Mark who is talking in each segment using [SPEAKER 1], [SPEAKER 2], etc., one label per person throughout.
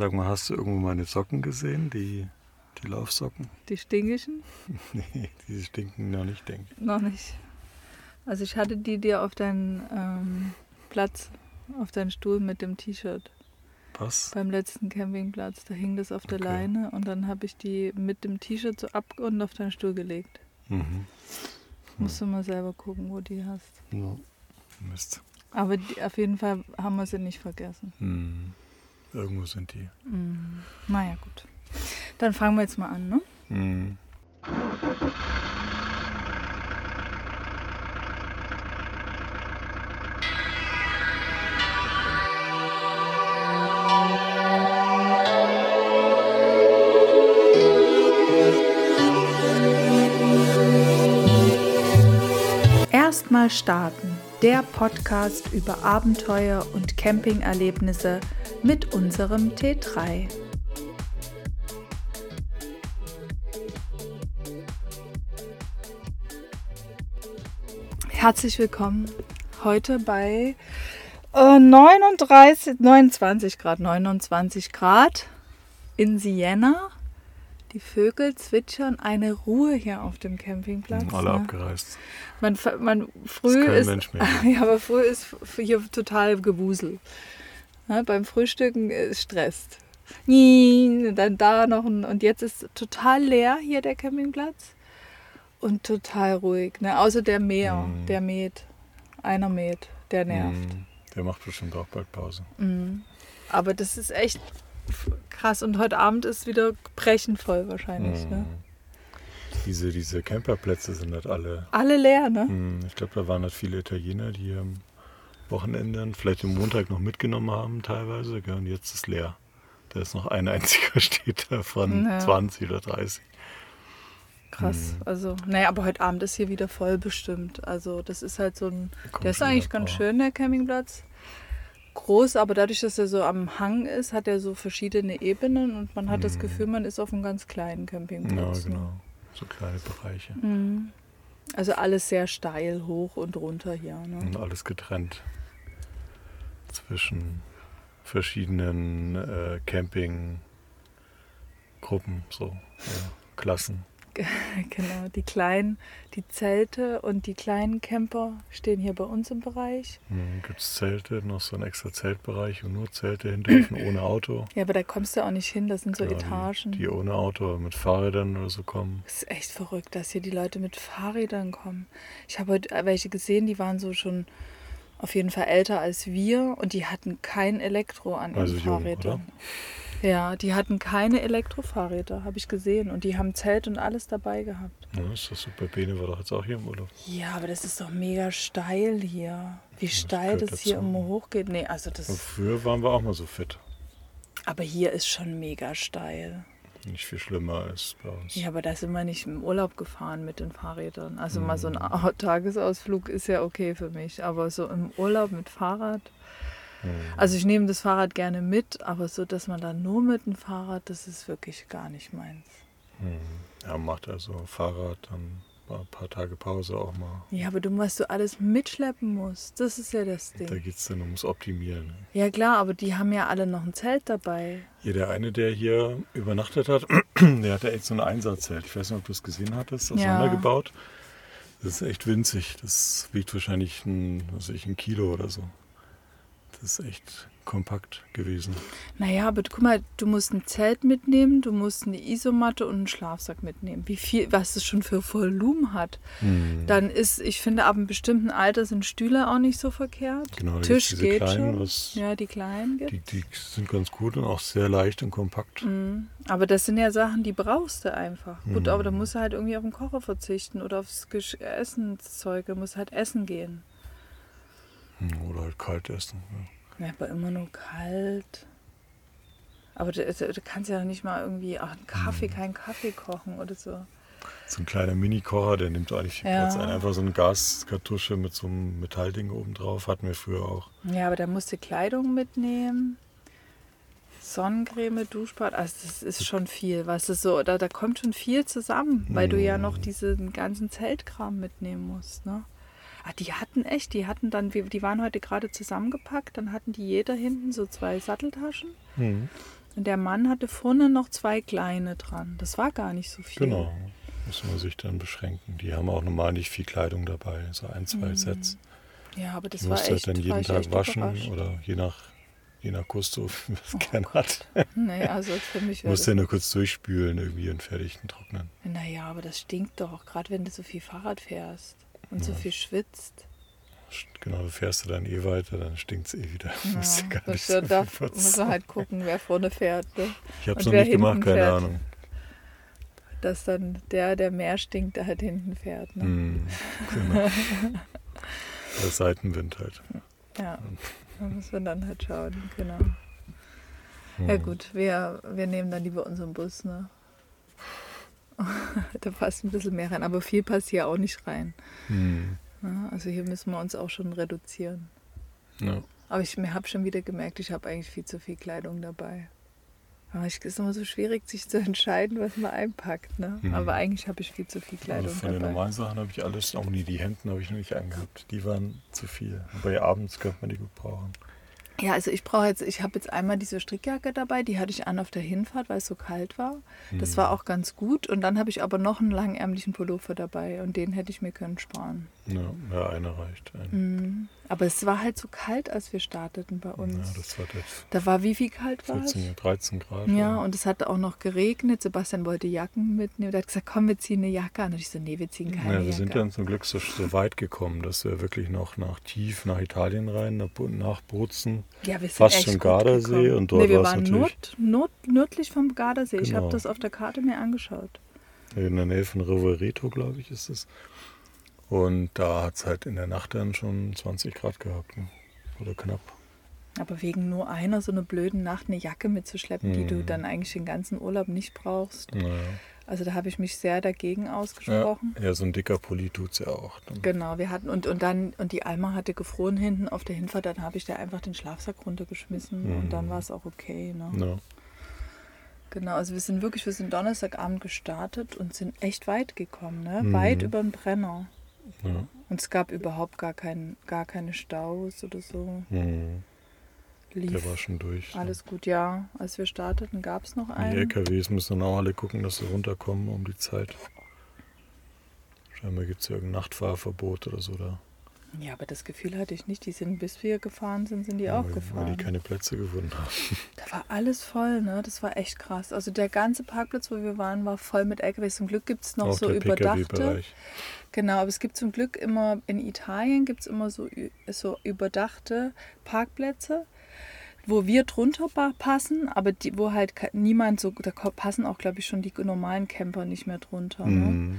[SPEAKER 1] Sag mal, hast du irgendwo meine Socken gesehen? Die, die Laufsocken?
[SPEAKER 2] Die stinkischen?
[SPEAKER 1] nee, die stinken noch nicht, denke ich.
[SPEAKER 2] Noch nicht. Also ich hatte die dir auf deinen ähm, Platz, auf deinen Stuhl mit dem T-Shirt.
[SPEAKER 1] Was?
[SPEAKER 2] Beim letzten Campingplatz, da hing das auf der
[SPEAKER 1] Okay.
[SPEAKER 2] Leine und dann habe ich die mit dem T-Shirt so ab und auf deinen Stuhl gelegt.
[SPEAKER 1] Mhm.
[SPEAKER 2] Musst du mal selber gucken, wo die hast.
[SPEAKER 1] Ja. Mist.
[SPEAKER 2] Aber die, auf jeden Fall haben wir sie nicht vergessen.
[SPEAKER 1] Mhm. Irgendwo sind die.
[SPEAKER 2] Mhm. Naja, gut. Dann fangen wir jetzt mal an, ne?
[SPEAKER 1] Mhm.
[SPEAKER 2] Erstmal starten. Der Podcast über Abenteuer und Campingerlebnisse mit unserem T3. Herzlich willkommen heute bei äh, 39, 29 Grad, 29 Grad in Siena. Die Vögel zwitschern eine Ruhe hier auf dem Campingplatz.
[SPEAKER 1] Alle
[SPEAKER 2] ne?
[SPEAKER 1] abgereist.
[SPEAKER 2] Man, man früh
[SPEAKER 1] kein
[SPEAKER 2] ist,
[SPEAKER 1] Mensch mehr
[SPEAKER 2] ja, aber früh ist hier total Gewusel. Ne, beim Frühstücken ist stresst. Dann da noch ein, und jetzt ist total leer hier der Campingplatz und total ruhig. Ne? Außer der Mäher,
[SPEAKER 1] Mhm.
[SPEAKER 2] der mäht. Einer mäht, der nervt.
[SPEAKER 1] Mhm. Der macht bestimmt auch bald Pause.
[SPEAKER 2] Mhm. Aber das ist echt krass und heute Abend ist wieder brechend voll wahrscheinlich. Ne?
[SPEAKER 1] Mhm. Diese, diese Camperplätze sind halt alle.
[SPEAKER 2] Alle leer, ne?
[SPEAKER 1] Mhm. Ich glaube, da waren halt viele Italiener, die am Wochenende vielleicht am Montag noch mitgenommen haben, teilweise. Gell? Und jetzt ist leer. Da ist noch ein einziger steht da von
[SPEAKER 2] Ja.
[SPEAKER 1] 20 oder 30.
[SPEAKER 2] Krass.
[SPEAKER 1] Mhm.
[SPEAKER 2] Also, naja, aber heute Abend ist hier wieder voll bestimmt. Also, das ist halt so ein. Der ist eigentlich ganz schön, der Campingplatz. Groß, aber dadurch, dass er so am Hang ist, hat er so verschiedene Ebenen und man hat das
[SPEAKER 1] Mhm.
[SPEAKER 2] Gefühl, man ist auf einem ganz kleinen
[SPEAKER 1] Ja,
[SPEAKER 2] Campingplatz. ne?
[SPEAKER 1] genau. So kleine Bereiche.
[SPEAKER 2] Mhm. Also alles sehr steil, hoch und runter hier. Ne?
[SPEAKER 1] Und alles getrennt zwischen verschiedenen äh, Campinggruppen, so ja, Klassen.
[SPEAKER 2] Genau, die kleinen, die Zelte und die kleinen Camper stehen hier bei uns im Bereich.
[SPEAKER 1] Hm, Gibt es Zelte, noch so einen extra Zeltbereich, wo nur Zelte hin dürfen, ohne Auto.
[SPEAKER 2] Ja, aber da kommst du auch nicht hin, das sind so Etagen.
[SPEAKER 1] Die, die ohne Auto, mit Fahrrädern oder so kommen.
[SPEAKER 2] Das ist echt verrückt, dass hier die Leute mit Fahrrädern kommen. Ich habe heute welche gesehen, die waren so schon auf jeden Fall älter als wir und die hatten kein Elektro an ihren
[SPEAKER 1] Also jung,
[SPEAKER 2] Fahrrädern. Ja, die hatten keine Elektrofahrräder, habe ich gesehen. Und die haben Zelt und alles dabei gehabt.
[SPEAKER 1] Ja, ist das super. Bene war doch jetzt auch hier im Urlaub.
[SPEAKER 2] Ja, aber das ist doch mega steil hier. Wie
[SPEAKER 1] Das
[SPEAKER 2] steil das hier
[SPEAKER 1] dazu.
[SPEAKER 2] immer hochgeht. Nee, also
[SPEAKER 1] Und
[SPEAKER 2] das.
[SPEAKER 1] früher waren wir auch mal so fit.
[SPEAKER 2] Aber hier ist schon mega steil.
[SPEAKER 1] Nicht viel schlimmer als bei uns.
[SPEAKER 2] Ja, aber da sind wir nicht im Urlaub gefahren mit den Fahrrädern. Also mal so ein
[SPEAKER 1] Mhm.
[SPEAKER 2] Au- Tagesausflug ist ja okay für mich. Aber so im Urlaub mit Fahrrad.
[SPEAKER 1] Hm.
[SPEAKER 2] Also ich nehme das Fahrrad gerne mit, aber so, dass man dann nur mit dem Fahrrad, das ist wirklich gar nicht meins.
[SPEAKER 1] Hm. Ja, macht also Fahrrad, dann ein paar Tage Pause auch mal.
[SPEAKER 2] Ja, aber du, was du alles mitschleppen musst, das ist ja das
[SPEAKER 1] Da
[SPEAKER 2] Ding.
[SPEAKER 1] geht es dann ums Optimieren.
[SPEAKER 2] Ja klar, aber die haben ja alle noch ein Zelt dabei.
[SPEAKER 1] Hier, der eine, der hier übernachtet hat, der hatte echt so ein Einsatzzelt. Ich weiß nicht, ob du es gesehen hattest,
[SPEAKER 2] Ja.
[SPEAKER 1] auseinandergebaut. Das ist echt winzig. Das wiegt wahrscheinlich ein, was ich, ein Kilo oder so. Das ist echt kompakt gewesen.
[SPEAKER 2] Naja, aber guck mal, du musst ein Zelt mitnehmen, du musst eine Isomatte und einen Schlafsack mitnehmen. Wie viel, was es schon für Volumen hat.
[SPEAKER 1] Hm.
[SPEAKER 2] Dann ist, ich finde, ab einem bestimmten Alter sind Stühle auch nicht so verkehrt.
[SPEAKER 1] Genau,
[SPEAKER 2] Tisch
[SPEAKER 1] gibt's diese
[SPEAKER 2] geht
[SPEAKER 1] kleinen,
[SPEAKER 2] schon.
[SPEAKER 1] was,
[SPEAKER 2] Ja, die kleinen gibt.
[SPEAKER 1] die, die sind ganz gut und auch sehr leicht und kompakt.
[SPEAKER 2] Mhm. Aber das sind ja Sachen, die brauchst du einfach. Gut,
[SPEAKER 1] Mhm.
[SPEAKER 2] aber da musst du halt irgendwie auf den Kocher verzichten oder aufs Essenszeug. Du musst halt essen gehen.
[SPEAKER 1] Hm, Oder halt kalt essen. Ja.
[SPEAKER 2] Ja, aber immer nur kalt. Aber du, du, du kannst ja nicht mal irgendwie ach, einen Kaffee,
[SPEAKER 1] Mhm.
[SPEAKER 2] keinen Kaffee kochen oder so.
[SPEAKER 1] So ein kleiner Mini-Kocher, der nimmt auch nicht viel
[SPEAKER 2] Ja.
[SPEAKER 1] Platz ein. Einfach so eine Gaskartusche mit so einem Metallding oben drauf hatten wir früher auch.
[SPEAKER 2] Ja, aber da musst du Kleidung mitnehmen. Sonnencreme, Duschbad, also das ist schon viel, was ist so, da, da kommt schon viel zusammen, weil du ja noch
[SPEAKER 1] Mhm.
[SPEAKER 2] diesen ganzen Zeltkram mitnehmen musst, ne? Ah, die hatten echt, die hatten dann, die waren heute gerade zusammengepackt, dann hatten die jeder hinten so zwei Satteltaschen
[SPEAKER 1] Mhm.
[SPEAKER 2] Und der Mann hatte vorne noch zwei kleine dran. Das war gar nicht so viel.
[SPEAKER 1] Genau. Muss man sich dann beschränken. Die haben auch normal nicht viel Kleidung dabei, so ein, zwei
[SPEAKER 2] Mhm.
[SPEAKER 1] Sets.
[SPEAKER 2] Ja, aber das
[SPEAKER 1] Die
[SPEAKER 2] war
[SPEAKER 1] musst du
[SPEAKER 2] echt.
[SPEAKER 1] halt dann jeden Tag waschen
[SPEAKER 2] überrascht.
[SPEAKER 1] oder je nach, je nach Gusto, es
[SPEAKER 2] Oh
[SPEAKER 1] gerne hat.
[SPEAKER 2] Naja, also für mich
[SPEAKER 1] Du musst ja nur kurz durchspülen irgendwie und fertig und trocknen.
[SPEAKER 2] Naja, aber das stinkt doch, gerade wenn du so viel Fahrrad fährst und so
[SPEAKER 1] Ja.
[SPEAKER 2] viel schwitzt.
[SPEAKER 1] Genau, du fährst du dann eh weiter, dann stinkt es eh wieder.
[SPEAKER 2] Ja,
[SPEAKER 1] Musst du gar nicht so
[SPEAKER 2] da muss man halt gucken, wer vorne fährt. Ne?
[SPEAKER 1] Ich habe es noch nicht gemacht, keine
[SPEAKER 2] fährt.
[SPEAKER 1] Ahnung.
[SPEAKER 2] Dass dann der, der mehr stinkt, der halt hinten fährt. Ne?
[SPEAKER 1] Hm, genau. Der Seitenwind halt.
[SPEAKER 2] Ja, da muss man dann halt schauen, genau.
[SPEAKER 1] Hm.
[SPEAKER 2] Ja gut, wir, wir nehmen dann lieber unseren Bus, ne? da passt ein bisschen mehr rein, aber viel passt hier auch nicht rein.
[SPEAKER 1] Hm.
[SPEAKER 2] Ne? Also hier müssen wir uns auch schon reduzieren.
[SPEAKER 1] Ja.
[SPEAKER 2] Aber ich habe schon wieder gemerkt, ich habe eigentlich viel zu viel Kleidung dabei. Aber es ist immer so schwierig, sich zu entscheiden, was man einpackt. Ne?
[SPEAKER 1] Mhm.
[SPEAKER 2] Aber eigentlich habe ich viel zu viel Kleidung
[SPEAKER 1] Also von den
[SPEAKER 2] dabei.
[SPEAKER 1] normalen Sachen habe ich alles, auch nie die Hemden habe ich noch nicht angehabt. Die waren zu viel. Aber ja, abends könnte man die gut brauchen.
[SPEAKER 2] Ja, also ich brauche jetzt, ich habe jetzt einmal diese Strickjacke dabei, die hatte ich an auf der Hinfahrt, weil es so kalt war. Das war auch ganz gut. Und dann habe ich aber noch einen langärmlichen Pullover dabei und den hätte ich mir können sparen.
[SPEAKER 1] Ja, ja einer reicht. Ein.
[SPEAKER 2] Mhm. Aber es war halt so kalt, als wir starteten bei uns.
[SPEAKER 1] Ja, das war das
[SPEAKER 2] da war wie viel kalt war es?
[SPEAKER 1] 14, 13 Grad.
[SPEAKER 2] Ja, und es hat auch noch geregnet. Sebastian wollte Jacken mitnehmen. Der hat gesagt, komm, wir ziehen eine Jacke an. Und ich so, nee, wir ziehen keine
[SPEAKER 1] Ja, wir
[SPEAKER 2] Jacke
[SPEAKER 1] sind dann zum Glück so, so weit gekommen, dass wir wirklich noch nach tief nach Italien rein, nach, Bo- nach Bozen.
[SPEAKER 2] Ja, wir sind
[SPEAKER 1] fast schon
[SPEAKER 2] gut
[SPEAKER 1] Gardasee
[SPEAKER 2] gekommen.
[SPEAKER 1] und dort
[SPEAKER 2] nee, wir waren nord, nord, nördlich vom Gardasee. Ich habe
[SPEAKER 1] Genau.
[SPEAKER 2] das auf der Karte mir angeschaut.
[SPEAKER 1] In der Nähe von Rovereto, glaube ich, ist es. Und da hat es halt in der Nacht dann schon 20 Grad gehabt. ne? Oder knapp.
[SPEAKER 2] Aber wegen nur einer so eine blöden Nacht eine Jacke mitzuschleppen, die du
[SPEAKER 1] Mhm.
[SPEAKER 2] dann eigentlich den ganzen Urlaub nicht brauchst.
[SPEAKER 1] Naja.
[SPEAKER 2] Also da habe ich mich sehr dagegen
[SPEAKER 1] Ja,
[SPEAKER 2] ausgesprochen.
[SPEAKER 1] ja, so ein dicker Pulli tut es ja auch. Dann.
[SPEAKER 2] Genau, wir hatten und, und dann und die Alma hatte gefroren hinten auf der Hinfahrt, dann habe ich da einfach den Schlafsack runtergeschmissen
[SPEAKER 1] Mhm.
[SPEAKER 2] und dann war es auch okay. Ne?
[SPEAKER 1] Ja.
[SPEAKER 2] Genau, also wir sind wirklich, wir sind Donnerstagabend gestartet und sind echt weit gekommen, ne?
[SPEAKER 1] Mhm.
[SPEAKER 2] Weit über den Brenner.
[SPEAKER 1] Ja.
[SPEAKER 2] Und es gab überhaupt gar, kein, gar keine Staus oder so.
[SPEAKER 1] Hm.
[SPEAKER 2] Lief
[SPEAKER 1] Der war schon durch.
[SPEAKER 2] alles gut, ja. Als wir starteten, gab es noch
[SPEAKER 1] Die
[SPEAKER 2] einen.
[SPEAKER 1] LKWs müssen dann auch alle gucken, dass sie runterkommen um die Zeit. Scheinbar gibt es ja irgendein Nachtfahrverbot oder so da.
[SPEAKER 2] Ja, aber das Gefühl hatte ich nicht. Die sind, bis wir gefahren sind, sind die
[SPEAKER 1] Ja,
[SPEAKER 2] auch
[SPEAKER 1] weil,
[SPEAKER 2] gefahren.
[SPEAKER 1] Weil die keine Plätze gefunden haben.
[SPEAKER 2] Da war alles voll, ne? Das war echt krass. Also der ganze Parkplatz, wo wir waren, war voll mit LKWs. Zum Glück gibt es noch
[SPEAKER 1] auch
[SPEAKER 2] so überdachte. Genau, aber es gibt zum Glück immer, in Italien gibt es immer so, so überdachte Parkplätze, wo wir drunter pa- passen, aber die, wo halt niemand so, da passen auch, glaube ich, schon die normalen Camper nicht mehr drunter. Ne?
[SPEAKER 1] Mhm.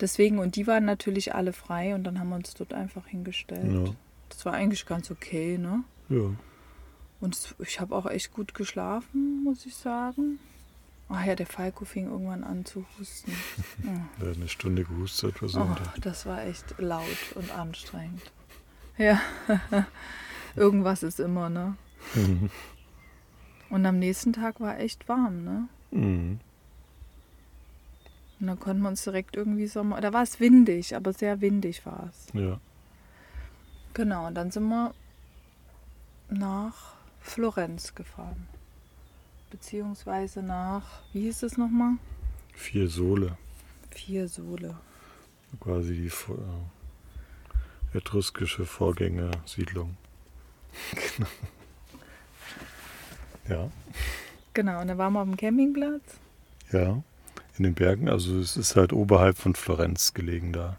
[SPEAKER 2] Deswegen, und die waren natürlich alle frei und dann haben wir uns dort einfach hingestellt.
[SPEAKER 1] Ja.
[SPEAKER 2] Das war eigentlich ganz okay, ne?
[SPEAKER 1] Ja.
[SPEAKER 2] Und es, ich habe auch echt gut geschlafen, muss ich sagen. Ach ja, der Falco fing irgendwann an zu husten. Ja.
[SPEAKER 1] Der hat eine Stunde gehustet oder so. und
[SPEAKER 2] Oh, das war echt laut und anstrengend. Ja, irgendwas ist immer, ne?
[SPEAKER 1] dann-
[SPEAKER 2] Und am nächsten Tag war echt warm, ne?
[SPEAKER 1] Mhm.
[SPEAKER 2] Und dann konnten wir uns direkt irgendwie Sommer. Da war es windig, aber sehr windig war es.
[SPEAKER 1] Ja.
[SPEAKER 2] Genau, und dann sind wir nach Florenz gefahren. Beziehungsweise nach, wie hieß es nochmal?
[SPEAKER 1] Vier Sohle.
[SPEAKER 2] Vier Sohle.
[SPEAKER 1] Quasi die äh, etruskische Vorgängersiedlung. genau. Ja.
[SPEAKER 2] Genau, und dann waren wir auf dem Campingplatz.
[SPEAKER 1] Ja. In den Bergen. Also es ist halt oberhalb von Florenz gelegen da.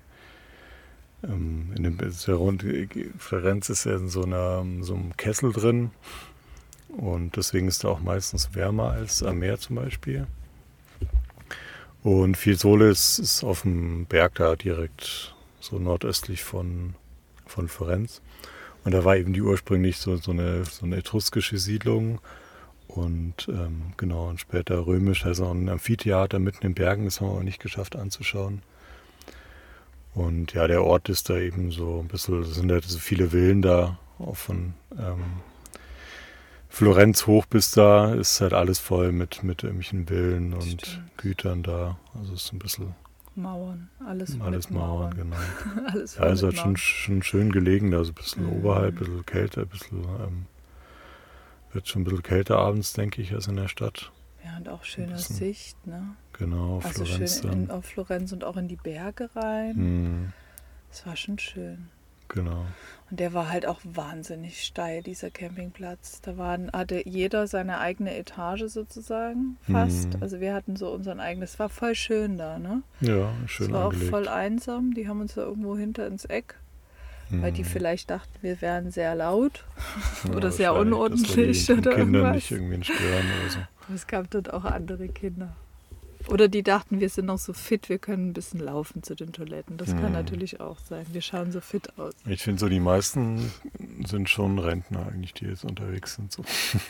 [SPEAKER 1] Ähm, in dem, ja rund, Florenz ist ja in so, einer, so einem Kessel drin. Und deswegen ist da auch meistens wärmer als am Meer zum Beispiel. Und Fiesole ist, ist auf dem Berg da direkt so nordöstlich von, von Florenz. Und da war eben die ursprünglich so, so, eine, so eine etruskische Siedlung. Und ähm, genau, und später römisch, also ein Amphitheater mitten in den Bergen, das haben wir aber nicht geschafft anzuschauen. Und ja, der Ort ist da eben so ein bisschen, es sind halt so viele Villen da, auch von ähm, Florenz hoch bis da ist halt alles voll mit, mit irgendwelchen Villen und
[SPEAKER 2] Stimmt.
[SPEAKER 1] Gütern da. Also es ist ein bisschen
[SPEAKER 2] Mauern, alles,
[SPEAKER 1] alles
[SPEAKER 2] mit
[SPEAKER 1] Mauern,
[SPEAKER 2] Mauern.
[SPEAKER 1] genau.
[SPEAKER 2] alles
[SPEAKER 1] Ja,
[SPEAKER 2] mit
[SPEAKER 1] halt schon, schon schön gelegen, da so ein bisschen
[SPEAKER 2] Mhm.
[SPEAKER 1] oberhalb, ein bisschen kälter, ein bisschen ähm, Wird schon ein bisschen kälter abends, denke ich, als in der Stadt.
[SPEAKER 2] Ja, und auch schöne. Sicht, ne?
[SPEAKER 1] Genau,
[SPEAKER 2] Also
[SPEAKER 1] Florenz
[SPEAKER 2] schön in, auf Florenz und auch in die Berge rein.
[SPEAKER 1] Hm,
[SPEAKER 2] Das war schon schön.
[SPEAKER 1] genau.
[SPEAKER 2] Und der war halt auch wahnsinnig steil, dieser Campingplatz. Da waren, hatte jeder seine eigene Etage sozusagen, fast.
[SPEAKER 1] Mhm.
[SPEAKER 2] Also wir hatten so unseren eigenen. Es war voll schön da, ne?
[SPEAKER 1] Ja, schön
[SPEAKER 2] es war
[SPEAKER 1] angelegt.
[SPEAKER 2] auch voll einsam. Die haben uns da irgendwo hinter ins Eck, weil die
[SPEAKER 1] Hm.
[SPEAKER 2] vielleicht dachten, wir wären sehr laut
[SPEAKER 1] Ja,
[SPEAKER 2] oder sehr unordentlich
[SPEAKER 1] die
[SPEAKER 2] oder
[SPEAKER 1] Kinder
[SPEAKER 2] irgendwas.
[SPEAKER 1] nicht irgendwie stören oder so.
[SPEAKER 2] Aber es gab dort auch andere Kinder. Oder die dachten, wir sind noch so fit, wir können ein bisschen laufen zu den Toiletten. Das kann
[SPEAKER 1] Mhm.
[SPEAKER 2] natürlich auch sein. Wir schauen so fit aus.
[SPEAKER 1] Ich finde so, die meisten sind schon Rentner eigentlich, die jetzt unterwegs sind. So.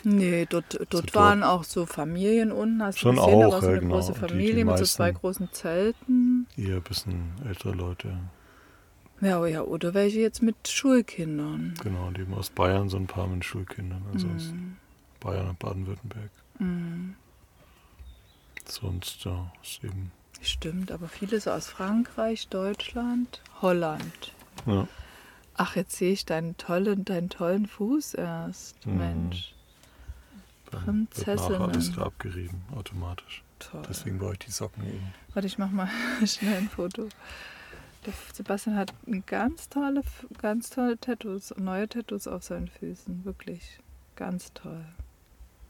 [SPEAKER 2] Nee, dort, dort
[SPEAKER 1] dort-
[SPEAKER 2] waren auch so Familien unten. Hast
[SPEAKER 1] Schon
[SPEAKER 2] du gesehen, da
[SPEAKER 1] auch,
[SPEAKER 2] war so
[SPEAKER 1] ja,
[SPEAKER 2] eine
[SPEAKER 1] genau.
[SPEAKER 2] große
[SPEAKER 1] Die- die
[SPEAKER 2] Familie mit so zwei großen Zelten.
[SPEAKER 1] Eher ein bisschen ältere Leute.
[SPEAKER 2] Ja, ja, oder welche jetzt mit Schulkindern.
[SPEAKER 1] Genau, die eben aus Bayern, so ein paar mit Schulkindern. Also aus
[SPEAKER 2] Mhm.
[SPEAKER 1] Bayern und Baden-Württemberg.
[SPEAKER 2] Mhm.
[SPEAKER 1] Sonst, ja, ist eben.
[SPEAKER 2] Stimmt, aber viele so aus Frankreich, Deutschland, Holland.
[SPEAKER 1] Ja,
[SPEAKER 2] Ach, jetzt sehe ich deinen tollen, deinen tollen Fuß erst.
[SPEAKER 1] Mhm.
[SPEAKER 2] Mensch, Prinzessinnen.
[SPEAKER 1] alles da abgerieben, automatisch.
[SPEAKER 2] toll.
[SPEAKER 1] Deswegen brauche ich die Socken eben.
[SPEAKER 2] Warte, ich mach mal schnell ein Foto. Sebastian hat ganz tolle, ganz tolle Tattoos, neue Tattoos auf seinen Füßen. Wirklich ganz toll.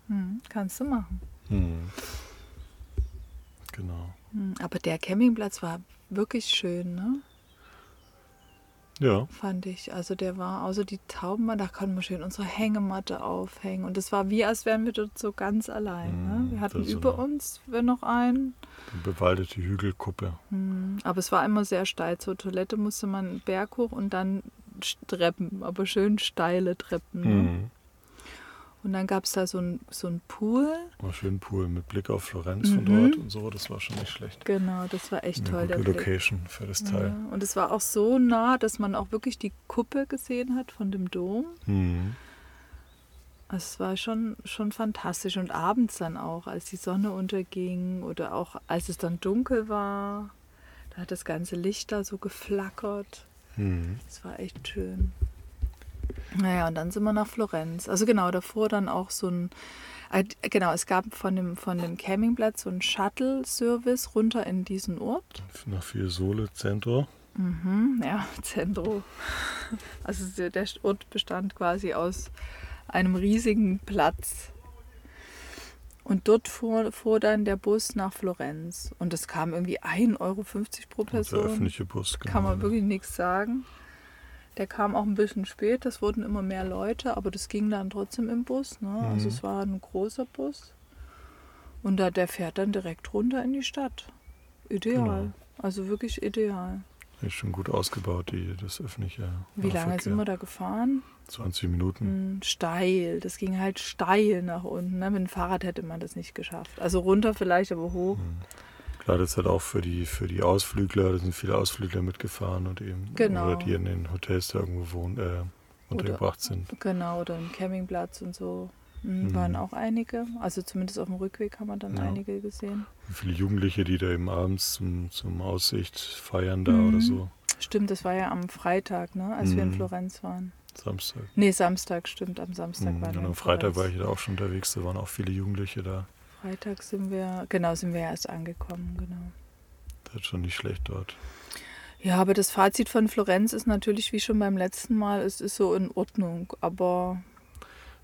[SPEAKER 2] Hm, kannst du machen.
[SPEAKER 1] Hm. Genau.
[SPEAKER 2] Hm, aber der Campingplatz war wirklich schön, ne?
[SPEAKER 1] Ja,
[SPEAKER 2] Fand ich. Also der war, außer die Tauben, da konnten wir schön unsere Hängematte aufhängen. Und es war wie, als wären wir dort so ganz allein. Ne? Wir hatten
[SPEAKER 1] so
[SPEAKER 2] über
[SPEAKER 1] eine-
[SPEAKER 2] uns wir noch einen.
[SPEAKER 1] eine bewaldete Hügelkuppe.
[SPEAKER 2] Hm, Aber es war immer sehr steil. Zur Toilette musste man einen Berg hoch und dann Treppen, aber schön steile Treppen. Ne?
[SPEAKER 1] Hm.
[SPEAKER 2] Und dann gab es da so einen so einen Pool.
[SPEAKER 1] War schön Pool mit Blick auf Florenz von
[SPEAKER 2] Mhm.
[SPEAKER 1] dort und so. Das war schon nicht schlecht.
[SPEAKER 2] Genau, das war echt
[SPEAKER 1] Eine
[SPEAKER 2] toll.
[SPEAKER 1] Gute
[SPEAKER 2] Blick.
[SPEAKER 1] Location für das Teil.
[SPEAKER 2] Ja, und es war auch so nah, dass man auch wirklich die Kuppe gesehen hat von dem Dom.
[SPEAKER 1] Hm.
[SPEAKER 2] Also es war schon, schon fantastisch. Und abends dann auch, als die Sonne unterging oder auch als es dann dunkel war, da hat das ganze Licht da so geflackert. Es war echt schön. Naja, und dann sind wir nach Florenz. Also genau, davor dann auch so ein, äh, genau, es gab von dem, von dem Campingplatz so einen Shuttle-Service runter in diesen Ort.
[SPEAKER 1] Nach Fiesole Centro.
[SPEAKER 2] Mhm, ja, Zentro. Also der der Ort bestand quasi aus einem riesigen Platz. Und dort fuhr, fuhr dann der Bus nach Florenz. Und das kam irgendwie 1,50 Euro pro
[SPEAKER 1] Der
[SPEAKER 2] Person.
[SPEAKER 1] öffentliche Bus. Genau.
[SPEAKER 2] Kann man wirklich nichts sagen. Der kam auch ein bisschen spät, es wurden immer mehr Leute, aber das ging dann trotzdem im Bus. Ne? Also
[SPEAKER 1] Mhm.
[SPEAKER 2] es war ein großer Bus. Und da, der fährt dann direkt runter in die Stadt. Ideal.
[SPEAKER 1] Genau.
[SPEAKER 2] Also wirklich ideal.
[SPEAKER 1] Ist schon gut ausgebaut, die, das öffentliche.
[SPEAKER 2] Wie lange sind wir da gefahren?
[SPEAKER 1] 20 Minuten.
[SPEAKER 2] Hm, steil. Das ging halt steil nach unten. Ne? Mit dem Fahrrad hätte man das nicht geschafft. Also runter vielleicht, aber hoch.
[SPEAKER 1] Hm. Klar, das ist halt auch für die, für die Ausflügler, da sind viele Ausflügler mitgefahren und eben,
[SPEAKER 2] Genau.
[SPEAKER 1] oder die in den Hotels da irgendwo wohnen, äh, untergebracht sind.
[SPEAKER 2] Genau, oder ein Campingplatz und so. Hm,
[SPEAKER 1] Mhm.
[SPEAKER 2] Waren auch einige. Also zumindest auf dem Rückweg haben wir dann
[SPEAKER 1] Ja.
[SPEAKER 2] einige gesehen.
[SPEAKER 1] Und viele Jugendliche, die da eben abends zum, zum Aussicht feiern da
[SPEAKER 2] Mhm.
[SPEAKER 1] oder so.
[SPEAKER 2] Stimmt, das war ja am Freitag, ne, als wir in
[SPEAKER 1] Mhm.
[SPEAKER 2] Florenz waren.
[SPEAKER 1] Samstag.
[SPEAKER 2] Nee, Samstag, stimmt, am Samstag
[SPEAKER 1] Mhm. Und
[SPEAKER 2] in
[SPEAKER 1] am Freitag war ich da auch schon unterwegs, da waren auch viele Jugendliche da.
[SPEAKER 2] Freitag sind wir, genau, sind wir erst angekommen, genau.
[SPEAKER 1] Das ist schon nicht schlecht dort.
[SPEAKER 2] Ja, aber das Fazit von Florenz ist natürlich wie schon beim letzten Mal, es ist so in Ordnung, aber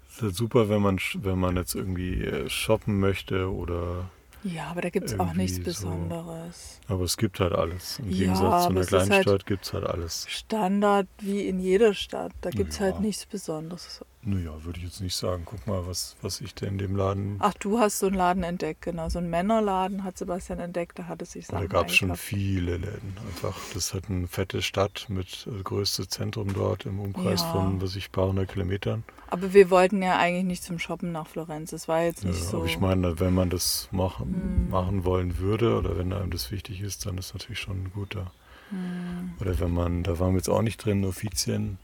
[SPEAKER 1] Es ist halt super, wenn man, wenn man jetzt irgendwie äh, shoppen möchte oder.
[SPEAKER 2] ja, aber da gibt es auch nichts
[SPEAKER 1] so.
[SPEAKER 2] Besonderes.
[SPEAKER 1] Aber es gibt halt alles. Im
[SPEAKER 2] Ja,
[SPEAKER 1] Gegensatz zu einer
[SPEAKER 2] ist halt-
[SPEAKER 1] Kleinstadt gibt es halt alles.
[SPEAKER 2] Standard wie in jeder Stadt, da gibt es
[SPEAKER 1] Ja.
[SPEAKER 2] halt nichts Besonderes.
[SPEAKER 1] Naja, würde ich jetzt nicht sagen. Guck mal, was, was ich denn in dem Laden.
[SPEAKER 2] Ach, du hast so einen Laden entdeckt, genau, so einen Männerladen hat Sebastian entdeckt, da hat es sich
[SPEAKER 1] da
[SPEAKER 2] Sachen
[SPEAKER 1] gab es schon viele Läden. Einfach, das halt eine fette Stadt mit äh, größte Zentrum dort im Umkreis
[SPEAKER 2] Ja.
[SPEAKER 1] von, was ich, paar hundert Kilometern.
[SPEAKER 2] Aber wir wollten ja eigentlich nicht zum Shoppen nach Florenz, es war jetzt
[SPEAKER 1] Ja,
[SPEAKER 2] nicht so...
[SPEAKER 1] Aber ich meine, wenn man das machen,
[SPEAKER 2] Hm.
[SPEAKER 1] machen wollen würde oder wenn einem das wichtig ist, dann ist natürlich schon gut da.
[SPEAKER 2] Hm.
[SPEAKER 1] Oder wenn man, da waren wir jetzt auch nicht drin, Offizien.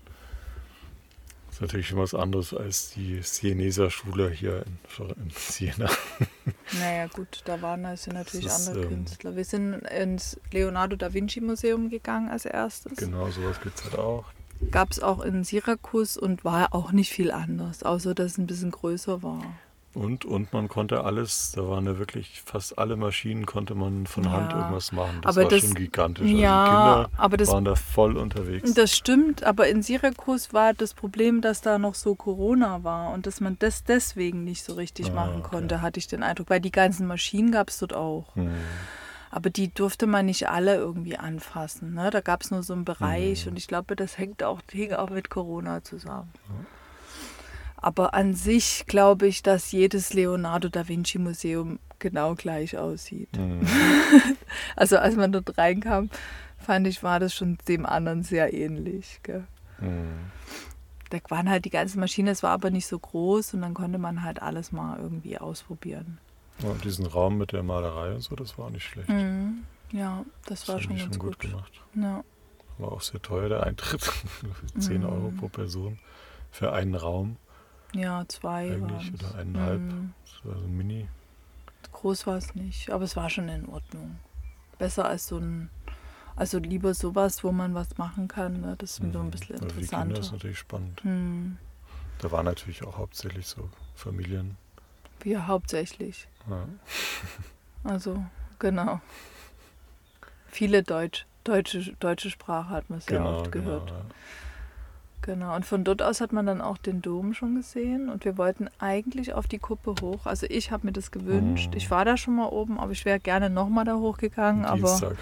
[SPEAKER 1] Ist natürlich schon was anderes als die Sieneser Schule hier in, in Siena.
[SPEAKER 2] Naja gut, da waren ja natürlich
[SPEAKER 1] ist,
[SPEAKER 2] andere
[SPEAKER 1] ähm,
[SPEAKER 2] Künstler. Wir sind ins Leonardo da Vinci Museum gegangen als erstes.
[SPEAKER 1] Genau, sowas gibt es halt auch.
[SPEAKER 2] gab es auch in Syrakus und war auch nicht viel anders, außer dass es ein bisschen größer war.
[SPEAKER 1] Und, und man konnte alles, da waren ja wirklich fast alle Maschinen, konnte man von Hand
[SPEAKER 2] Ja,
[SPEAKER 1] irgendwas machen. Das
[SPEAKER 2] aber
[SPEAKER 1] war
[SPEAKER 2] das-
[SPEAKER 1] schon gigantisch.
[SPEAKER 2] ja,
[SPEAKER 1] also die Kinder
[SPEAKER 2] aber das-
[SPEAKER 1] waren da voll unterwegs.
[SPEAKER 2] Das stimmt, aber in Syrakus war das Problem, dass da noch so Corona war und dass man das deswegen nicht so richtig
[SPEAKER 1] Ah,
[SPEAKER 2] machen
[SPEAKER 1] okay.
[SPEAKER 2] konnte, hatte ich den Eindruck. Weil die ganzen Maschinen gab es dort auch.
[SPEAKER 1] Hm.
[SPEAKER 2] Aber die durfte man nicht alle irgendwie anfassen. Ne? Da gab es nur so einen Bereich
[SPEAKER 1] Mhm.
[SPEAKER 2] und ich glaube, das hängt auch, hing auch mit Corona zusammen. Aber an sich glaube ich, dass jedes Leonardo da Vinci Museum genau gleich aussieht.
[SPEAKER 1] Hm.
[SPEAKER 2] Also als man dort reinkam, fand ich, war das schon dem anderen sehr ähnlich. Gell?
[SPEAKER 1] Hm.
[SPEAKER 2] Da waren halt die ganzen Maschinen, es war aber nicht so groß und dann konnte man halt alles mal irgendwie ausprobieren.
[SPEAKER 1] Ja, und diesen Raum mit der Malerei und so, das war auch nicht schlecht.
[SPEAKER 2] Mhm. Ja, das war
[SPEAKER 1] haben
[SPEAKER 2] schon ganz gut.
[SPEAKER 1] gemacht.
[SPEAKER 2] Ja.
[SPEAKER 1] War auch sehr teuer, der Eintritt. 10
[SPEAKER 2] Mhm.
[SPEAKER 1] Euro pro Person für einen Raum
[SPEAKER 2] ja, zwei
[SPEAKER 1] eigentlich
[SPEAKER 2] waren's.
[SPEAKER 1] oder eineinhalb.
[SPEAKER 2] Mhm.
[SPEAKER 1] Das war so ein Mini.
[SPEAKER 2] Groß war es nicht, aber es war schon in Ordnung. Besser als so ein, also lieber sowas, wo man was machen kann. Ne? Das ist mir so ein bisschen
[SPEAKER 1] Mhm. Für die Kinder ist
[SPEAKER 2] interessanter.
[SPEAKER 1] natürlich spannend.
[SPEAKER 2] Hm.
[SPEAKER 1] Da waren natürlich auch hauptsächlich so Familien.
[SPEAKER 2] Wir hauptsächlich.
[SPEAKER 1] Ja.
[SPEAKER 2] Also, genau. Viele Deutsch, deutsche, deutsche Sprache hat man sehr
[SPEAKER 1] Genau,
[SPEAKER 2] oft
[SPEAKER 1] genau.
[SPEAKER 2] gehört.
[SPEAKER 1] ja.
[SPEAKER 2] Genau. Und von dort aus hat man dann auch den Dom schon gesehen. Und wir wollten eigentlich auf die Kuppe hoch. Also ich habe mir das gewünscht.
[SPEAKER 1] Mhm.
[SPEAKER 2] Ich war da schon mal oben, aber ich wäre gerne nochmal da hochgegangen. Aber
[SPEAKER 1] Dienstag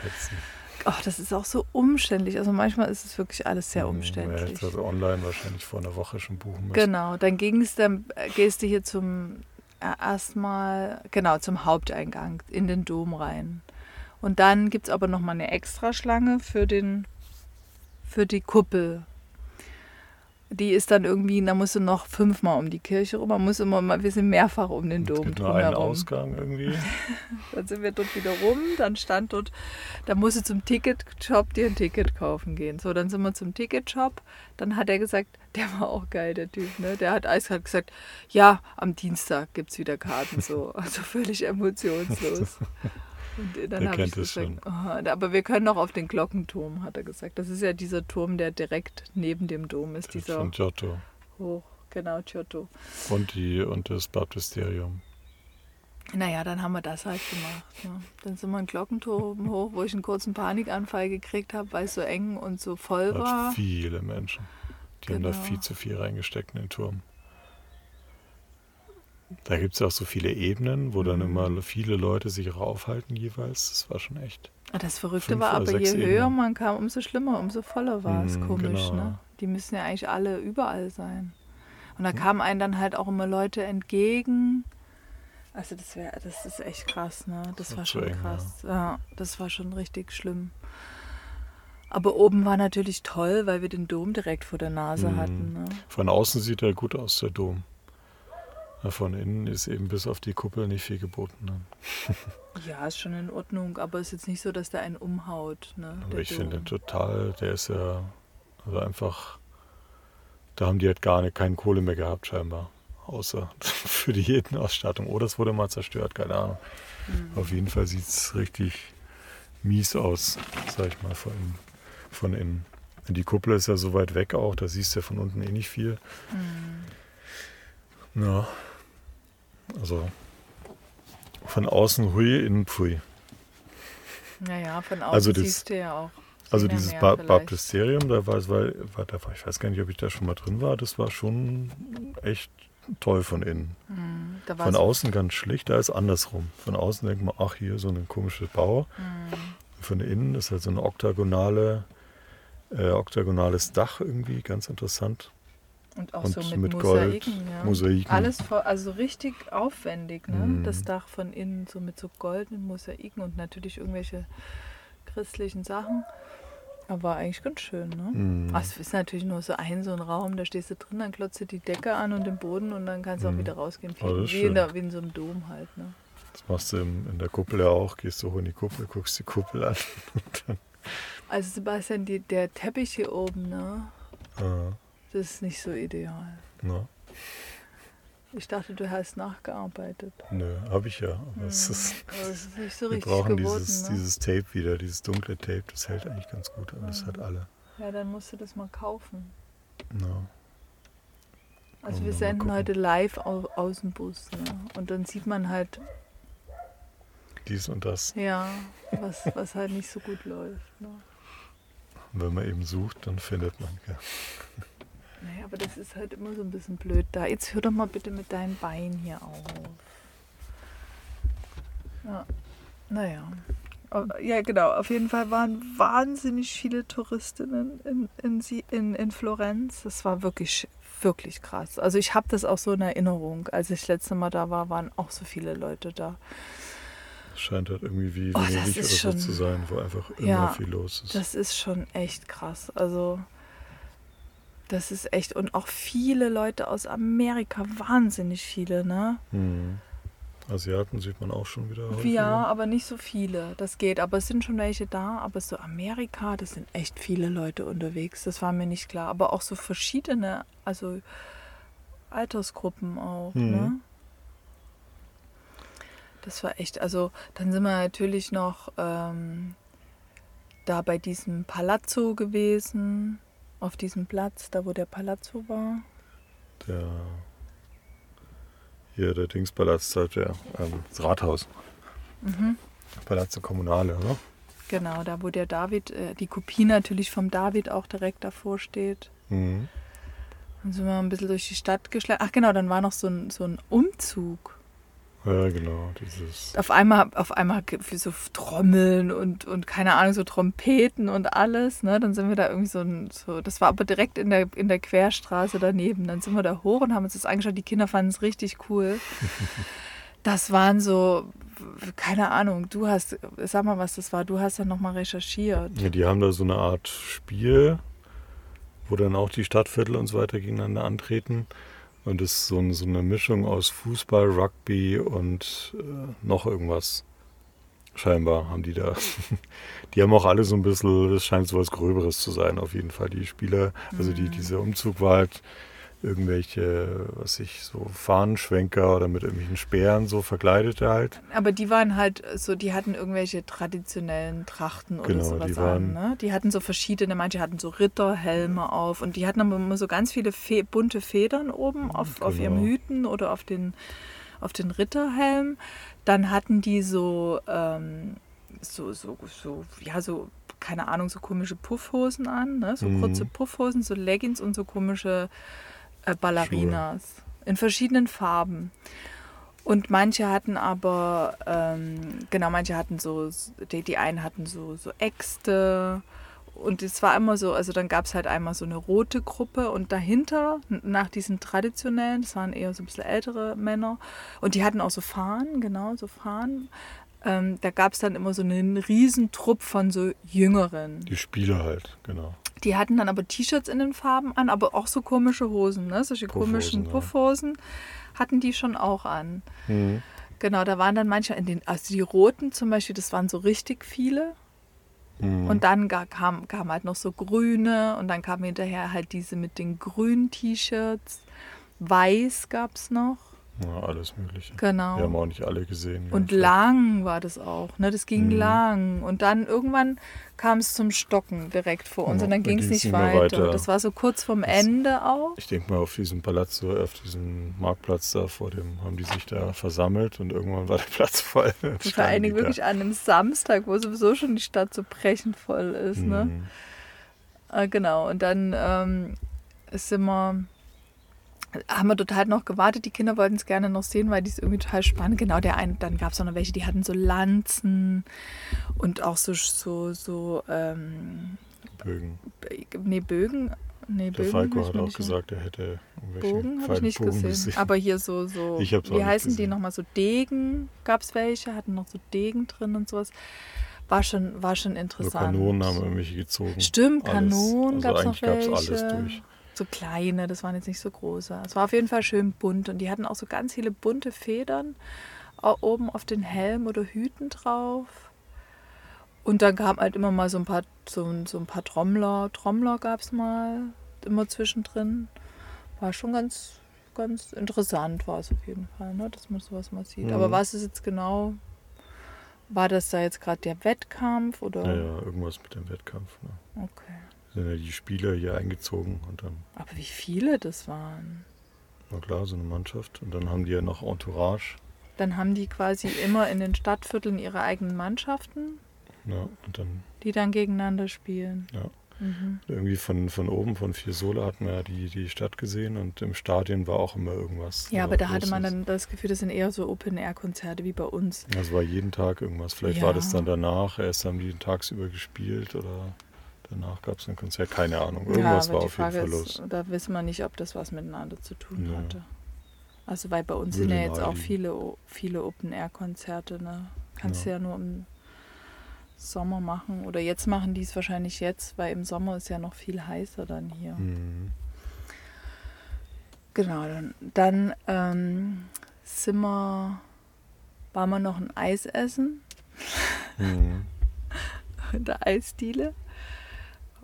[SPEAKER 2] ach, das ist auch so umständlich. Also manchmal ist es wirklich alles sehr
[SPEAKER 1] Hm, Man
[SPEAKER 2] umständlich.
[SPEAKER 1] hätte also online wahrscheinlich vor einer Woche schon buchen müssen.
[SPEAKER 2] Genau, dann ging es, dann äh, gehst du hier zum äh, erstmal, genau, zum Haupteingang in den Dom rein. Und dann gibt es aber nochmal eine Extraschlange für den, für die Kuppel. Die ist dann irgendwie, da musst du noch fünfmal um die Kirche rum. Man muss immer mal, wir sind mehrfach um den
[SPEAKER 1] Es
[SPEAKER 2] Dom
[SPEAKER 1] gibt nur einen. Ausgang irgendwie.
[SPEAKER 2] Dann sind wir dort wieder rum, dann stand dort, da musst du zum Ticketshop dir ein Ticket kaufen gehen. So, dann sind wir zum Ticketshop. Dann hat er gesagt, der war auch geil, der Typ, ne? Der hat eiskalt gesagt, ja, am Dienstag gibt es wieder Karten, so. Also völlig emotionslos. Und dann habe ich
[SPEAKER 1] kennt es
[SPEAKER 2] gesagt, oh, aber wir können noch auf den Glockenturm, hat er gesagt. Das ist ja dieser Turm, der direkt neben dem Dom ist, dieser
[SPEAKER 1] Von Giotto.
[SPEAKER 2] hoch, genau, Giotto.
[SPEAKER 1] Und, die, und das Baptisterium.
[SPEAKER 2] Naja, dann haben wir das halt gemacht. Ja. Dann sind wir einen Glockenturm hoch, wo ich einen kurzen Panikanfall gekriegt habe, weil es so eng und so voll war.
[SPEAKER 1] viele Menschen. Die haben da
[SPEAKER 2] Genau.
[SPEAKER 1] viel zu viel reingesteckt in den Turm. Da gibt es ja auch so viele Ebenen, wo dann
[SPEAKER 2] Mhm.
[SPEAKER 1] immer viele Leute sich auch aufhalten jeweils. Das war schon echt.
[SPEAKER 2] Ah, Das Verrückte war aber, je
[SPEAKER 1] Ebenen.
[SPEAKER 2] höher man kam, umso schlimmer, umso voller war es.
[SPEAKER 1] Mhm,
[SPEAKER 2] Komisch,
[SPEAKER 1] genau,
[SPEAKER 2] ne?
[SPEAKER 1] ja.
[SPEAKER 2] Die müssen ja eigentlich alle überall sein. Und da kamen einem dann halt auch immer Leute entgegen. Also das wäre, das ist echt krass, ne? Das
[SPEAKER 1] war
[SPEAKER 2] war schon
[SPEAKER 1] eng, ja.
[SPEAKER 2] krass. Ja, das war schon richtig schlimm. Aber oben war natürlich toll, weil wir den Dom direkt vor der Nase
[SPEAKER 1] Mhm.
[SPEAKER 2] hatten. Ne?
[SPEAKER 1] Von außen sieht er gut aus, der Dom. Von innen ist eben bis auf die Kuppel nicht viel geboten. Ne?
[SPEAKER 2] Ja, ist schon in Ordnung, aber es ist jetzt nicht so, dass der einen umhaut. Ne,
[SPEAKER 1] Aber ich finde total, der ist ja also einfach, da haben die halt gar nicht, keine Kohle mehr gehabt scheinbar. Außer für die Jedenausstattung. Oder es wurde mal zerstört, keine Ahnung.
[SPEAKER 2] Mhm.
[SPEAKER 1] Auf jeden Fall sieht es richtig mies aus, sag ich mal, von, von innen. Die Kuppel ist ja so weit weg auch, da siehst du ja von unten eh nicht viel.
[SPEAKER 2] Mhm.
[SPEAKER 1] Ja. Also von außen hui, innen pfui.
[SPEAKER 2] Naja, von außen
[SPEAKER 1] Also das-
[SPEAKER 2] siehst du ja auch.
[SPEAKER 1] Also dieses ba
[SPEAKER 2] vielleicht.
[SPEAKER 1] Baptisterium, da war, es- weil, war, da war, ich weiß gar nicht, ob ich da schon mal drin war, das war schon echt toll von innen.
[SPEAKER 2] Mhm, war
[SPEAKER 1] Von außen ganz schlicht, da ist andersrum. Von außen denkt man, ach hier so ein komisches Bau.
[SPEAKER 2] Mhm.
[SPEAKER 1] Von innen ist halt so ein oktagonale, äh, oktagonales Dach irgendwie, ganz interessant.
[SPEAKER 2] Und auch
[SPEAKER 1] und
[SPEAKER 2] so mit,
[SPEAKER 1] mit Gold,
[SPEAKER 2] Mosaiken. Ja.
[SPEAKER 1] Mosaiken.
[SPEAKER 2] Alles voll, also richtig aufwendig, ne?
[SPEAKER 1] Mhm.
[SPEAKER 2] Das Dach von innen, so mit so goldenen Mosaiken und natürlich irgendwelche christlichen Sachen. Aber eigentlich ganz schön, ne?
[SPEAKER 1] Mhm.
[SPEAKER 2] Ach, es ist natürlich nur so ein, so ein Raum, da stehst du drin, dann klotzt du die Decke an und den Boden und dann kannst du auch
[SPEAKER 1] Mhm.
[SPEAKER 2] wieder rausgehen.
[SPEAKER 1] Oh,
[SPEAKER 2] wie, in der, wie in so einem Dom halt, ne?
[SPEAKER 1] Das machst du in der Kuppel ja auch. Gehst du hoch in die Kuppel, guckst die Kuppel an.
[SPEAKER 2] Also Sebastian, die, der Teppich hier oben, ne?
[SPEAKER 1] Ah,
[SPEAKER 2] Das ist nicht so ideal.
[SPEAKER 1] na,
[SPEAKER 2] Ich dachte, du hast nachgearbeitet.
[SPEAKER 1] nö, habe ich ja. Aber es ist,
[SPEAKER 2] Aber das ist nicht so
[SPEAKER 1] wir
[SPEAKER 2] richtig
[SPEAKER 1] brauchen
[SPEAKER 2] geworden,
[SPEAKER 1] dieses,
[SPEAKER 2] ne?
[SPEAKER 1] dieses Tape wieder, dieses dunkle Tape. Das hält eigentlich ganz gut. Aber das hat alle.
[SPEAKER 2] Ja, dann musst du das mal kaufen.
[SPEAKER 1] Ja.
[SPEAKER 2] Also wir
[SPEAKER 1] wir
[SPEAKER 2] senden heute live au aus dem Bus. Ne? Und dann sieht man halt,
[SPEAKER 1] Dies und das.
[SPEAKER 2] ja, was, was halt nicht so gut läuft. Ne?
[SPEAKER 1] Und wenn man eben sucht, dann findet man. Ja.
[SPEAKER 2] Naja, aber das ist halt immer so ein bisschen blöd da. Jetzt hör doch mal bitte mit deinen Beinen hier auf. Ja, naja. Oh, Ja, genau. Auf jeden Fall waren wahnsinnig viele Touristinnen in, in, in, in Florenz. Das war wirklich, wirklich krass. Also ich habe das auch so in Erinnerung. Als ich das letzte Mal da war, waren auch so viele Leute da.
[SPEAKER 1] Es scheint halt irgendwie wie
[SPEAKER 2] Oh, das
[SPEAKER 1] Venedig oder
[SPEAKER 2] ist
[SPEAKER 1] so zu sein, wo einfach immer
[SPEAKER 2] Ja,
[SPEAKER 1] viel los ist.
[SPEAKER 2] Das ist schon echt krass. Also das ist echt und auch viele Leute aus Amerika, wahnsinnig viele, ne?
[SPEAKER 1] Hm. Asiaten sieht man auch schon wieder häufiger.
[SPEAKER 2] Ja, aber nicht so viele. Das geht. Aber es sind schon welche da. Aber so Amerika, das sind echt viele Leute unterwegs. Das war mir nicht klar. Aber auch so verschiedene, also Altersgruppen auch.
[SPEAKER 1] Mhm.
[SPEAKER 2] Ne? Das war echt. Also dann sind wir natürlich noch ähm, da bei diesem Palazzo gewesen. Auf diesem Platz, da wo der Palazzo war.
[SPEAKER 1] Der, hier der Dingspalast, halt der, ähm, das Rathaus.
[SPEAKER 2] Mhm.
[SPEAKER 1] Palazzo Kommunale, oder?
[SPEAKER 2] Genau, da wo der David, äh, die Kopie natürlich vom David auch direkt davor steht.
[SPEAKER 1] Mhm.
[SPEAKER 2] Dann sind wir ein bisschen durch die Stadt geschlagen. Ach genau, dann war noch so ein, so ein Umzug.
[SPEAKER 1] Ja, genau. Dieses,
[SPEAKER 2] Auf einmal, auf einmal wie so Trommeln und, und keine Ahnung, so Trompeten und alles. Ne? Dann sind wir da irgendwie so, ein, so, das war aber direkt in der, in der Querstraße daneben. Dann sind wir da hoch und haben uns das angeschaut. Die Kinder fanden es richtig cool. Das waren so, keine Ahnung, du hast, sag mal, was das war. Du hast dann nochmal recherchiert.
[SPEAKER 1] ja, die haben da so eine Art Spiel, wo dann auch die Stadtviertel und so weiter gegeneinander antreten. Und es ist so, ein, so eine Mischung aus Fußball, Rugby und äh, noch irgendwas. Scheinbar haben die da. Die haben auch alle so ein bisschen, das scheint so was Gröberes zu sein, auf jeden Fall. Die Spieler, also die, dieser Umzug war halt irgendwelche, was ich, so Fahnenschwenker oder mit irgendwelchen Speeren so verkleidete halt.
[SPEAKER 2] Aber die waren halt so, die hatten irgendwelche traditionellen Trachten oder
[SPEAKER 1] Genau,
[SPEAKER 2] sowas
[SPEAKER 1] die waren-
[SPEAKER 2] an. Ne? Die hatten so verschiedene, manche hatten so Ritterhelme auf und die hatten aber immer so ganz viele Fe bunte Federn oben auf, auf ihrem
[SPEAKER 1] Genau.
[SPEAKER 2] Hüten oder auf den, auf den Ritterhelm. Dann hatten die so, ähm, so, so, so, ja, so, keine Ahnung, so komische Puffhosen an, ne? so
[SPEAKER 1] Mhm.
[SPEAKER 2] kurze Puffhosen, so Leggings und so komische äh, Ballerinas in verschiedenen Farben. Und manche hatten aber, ähm, genau, manche hatten so, die, die einen hatten so, so Äxte. Und es war immer so, also dann gab es halt einmal so eine rote Gruppe und dahinter, nach diesen traditionellen, das waren eher so ein bisschen ältere Männer, und die hatten auch so Fahnen, genau, so Fahnen. Ähm, da gab es dann immer so einen riesen Trupp von so Jüngeren.
[SPEAKER 1] Die Spieler halt, genau.
[SPEAKER 2] Die hatten dann aber T-Shirts in den Farben an, aber auch so komische Hosen, ne? Solche
[SPEAKER 1] Puffhosen,
[SPEAKER 2] komischen
[SPEAKER 1] ja.
[SPEAKER 2] Puffhosen hatten die schon auch an.
[SPEAKER 1] Mhm.
[SPEAKER 2] Genau, da waren dann manche in den, also die roten zum Beispiel, das waren so richtig viele.
[SPEAKER 1] Mhm.
[SPEAKER 2] Und dann ga- kam, kam halt noch so grüne und dann kamen hinterher halt diese mit den grünen T-Shirts. Weiß gab es noch.
[SPEAKER 1] Ja, alles Mögliche.
[SPEAKER 2] Genau.
[SPEAKER 1] Wir haben auch nicht alle gesehen.
[SPEAKER 2] Und lang war das auch, ne? Das ging
[SPEAKER 1] Mhm.
[SPEAKER 2] lang. Und dann irgendwann kam es zum Stocken direkt vor uns
[SPEAKER 1] Ja,
[SPEAKER 2] und dann ging es nicht weiter.
[SPEAKER 1] weiter.
[SPEAKER 2] Das war so kurz vorm
[SPEAKER 1] Das-
[SPEAKER 2] Ende auch.
[SPEAKER 1] Ich denke mal, auf diesem Palazzo, auf diesem Marktplatz da vor dem, haben die sich da versammelt und irgendwann war der Platz voll.
[SPEAKER 2] Und vor allen Dingen wirklich an einem Samstag, wo sowieso schon die Stadt so brechend voll ist. Ne?
[SPEAKER 1] Mhm.
[SPEAKER 2] Äh, genau, und dann ähm, sind wir, haben wir total noch gewartet. Die Kinder wollten es gerne noch sehen, weil die es irgendwie total spannend. Genau, der eine, dann gab es auch noch welche, die hatten so Lanzen und auch so, so, so ähm,
[SPEAKER 1] Bögen.
[SPEAKER 2] Nee, Bögen. Nee,
[SPEAKER 1] Der
[SPEAKER 2] Bögen
[SPEAKER 1] Falco hat auch gesagt, er hätte irgendwelche
[SPEAKER 2] Bogen habe ich nicht
[SPEAKER 1] Pfeilbogen
[SPEAKER 2] gesehen. Aber hier so, so
[SPEAKER 1] Ich hab's
[SPEAKER 2] wie heißen die
[SPEAKER 1] gesehen.
[SPEAKER 2] nochmal? So Degen gab es welche, hatten noch so Degen drin und sowas. War schon, war schon
[SPEAKER 1] So
[SPEAKER 2] interessant.
[SPEAKER 1] Kanonen haben irgendwelche gezogen.
[SPEAKER 2] Stimmt. Kanonen
[SPEAKER 1] also
[SPEAKER 2] gab es noch
[SPEAKER 1] eigentlich gab's
[SPEAKER 2] welche.
[SPEAKER 1] alles durch.
[SPEAKER 2] So kleine, das waren jetzt nicht so große. Es war auf jeden Fall schön bunt und die hatten auch so ganz viele bunte Federn oben auf den Helm oder Hüten drauf. Und dann kamen halt immer mal so ein paar, so, so ein paar Trommler. Trommler gab es mal immer zwischendrin. War schon ganz, ganz interessant, war es auf jeden Fall, ne? dass man sowas mal sieht.
[SPEAKER 1] Mhm.
[SPEAKER 2] Aber was ist jetzt genau? War das da jetzt gerade der Wettkampf oder?
[SPEAKER 1] Ja, ja, irgendwas mit dem Wettkampf. Ne?
[SPEAKER 2] Okay.
[SPEAKER 1] Sind ja die Spieler hier eingezogen und dann,
[SPEAKER 2] Aber wie viele das waren.
[SPEAKER 1] na klar, so eine Mannschaft. Und dann haben die ja noch Entourage.
[SPEAKER 2] Dann haben die quasi immer in den Stadtvierteln ihre eigenen Mannschaften,
[SPEAKER 1] Ja, und dann
[SPEAKER 2] die dann gegeneinander spielen.
[SPEAKER 1] Ja.
[SPEAKER 2] Mhm.
[SPEAKER 1] irgendwie von, von oben, von Fiesole, hatten wir ja die, die Stadt gesehen und im Stadion war auch immer irgendwas.
[SPEAKER 2] Ja,
[SPEAKER 1] war
[SPEAKER 2] aber da hatte man dann das Gefühl, das sind eher so Open-Air-Konzerte wie bei uns.
[SPEAKER 1] Also war jeden Tag irgendwas. Vielleicht
[SPEAKER 2] Ja.
[SPEAKER 1] war das dann danach, erst haben die tagsüber gespielt oder danach gab es ein Konzert, keine Ahnung. Irgendwas
[SPEAKER 2] ja,
[SPEAKER 1] war auf jeden Fall los.
[SPEAKER 2] da wissen wir nicht, ob das was miteinander zu tun
[SPEAKER 1] Ja.
[SPEAKER 2] hatte. Also weil bei uns
[SPEAKER 1] Würde
[SPEAKER 2] sind ja jetzt auch viele, viele Open-Air-Konzerte. Ne? Kannst du
[SPEAKER 1] Ja.
[SPEAKER 2] ja nur im Sommer machen. Oder jetzt machen die es wahrscheinlich jetzt, weil im Sommer ist ja noch viel heißer dann hier.
[SPEAKER 1] Mhm.
[SPEAKER 2] Genau, dann, dann ähm, sind wir, waren wir noch ein Eis essen
[SPEAKER 1] Mhm.
[SPEAKER 2] in der Eisdiele.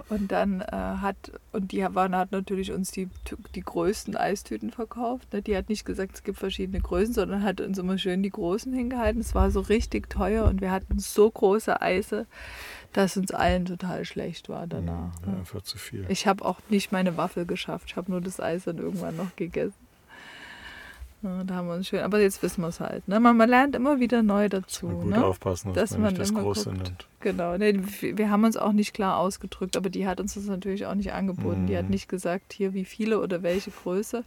[SPEAKER 2] Und dann äh, hat, und die waren, hat natürlich uns die, die größten Eistüten verkauft. Ne? Die hat nicht gesagt, es gibt verschiedene Größen, sondern hat uns immer schön die großen hingehalten. Es war so richtig teuer und wir hatten so große Eise, dass uns allen total schlecht war danach.
[SPEAKER 1] Mhm. Ja,
[SPEAKER 2] ne?
[SPEAKER 1] einfach zu viel.
[SPEAKER 2] Ich habe auch nicht meine Waffel geschafft. Ich habe nur das Eis dann irgendwann noch gegessen. Ja, da haben wir uns schön. Aber jetzt wissen wir es halt. Ne? Man, man lernt immer wieder neu dazu.
[SPEAKER 1] Mal gut
[SPEAKER 2] Ne?
[SPEAKER 1] aufpassen, dass,
[SPEAKER 2] dass
[SPEAKER 1] man nicht
[SPEAKER 2] man
[SPEAKER 1] das Große
[SPEAKER 2] guckt.
[SPEAKER 1] nimmt.
[SPEAKER 2] Genau. Nee, wir haben uns auch nicht klar ausgedrückt, aber die hat uns das natürlich auch nicht angeboten. Die hat
[SPEAKER 1] Mhm.
[SPEAKER 2] nicht gesagt, hier wie viele oder welche Größe.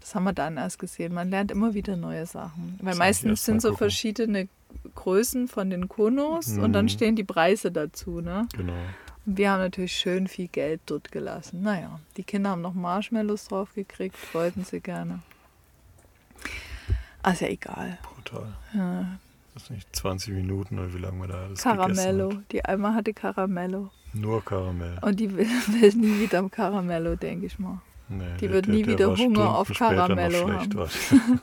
[SPEAKER 2] Das haben wir dann erst gesehen. Man lernt immer wieder neue Sachen. Weil
[SPEAKER 1] ich
[SPEAKER 2] meistens sind so
[SPEAKER 1] gucken.
[SPEAKER 2] verschiedene Größen von den Konos und dann
[SPEAKER 1] Mhm.
[SPEAKER 2] stehen die Preise dazu. Ne?
[SPEAKER 1] Genau.
[SPEAKER 2] Und wir haben natürlich schön viel Geld dort gelassen. Naja, die Kinder haben noch Marshmallows drauf gekriegt, wollten sie gerne. Ah, ist ja egal.
[SPEAKER 1] Brutal.
[SPEAKER 2] Ja.
[SPEAKER 1] Das ist nicht 20 Minuten oder wie lange wir da das
[SPEAKER 2] Caramello. Die einmal hatte Caramello.
[SPEAKER 1] Nur Karamell.
[SPEAKER 2] Und die will, will nie wieder Caramello, denke ich mal.
[SPEAKER 1] Nee,
[SPEAKER 2] die wird nie
[SPEAKER 1] der
[SPEAKER 2] wieder
[SPEAKER 1] war
[SPEAKER 2] Hunger auf Caramello haben.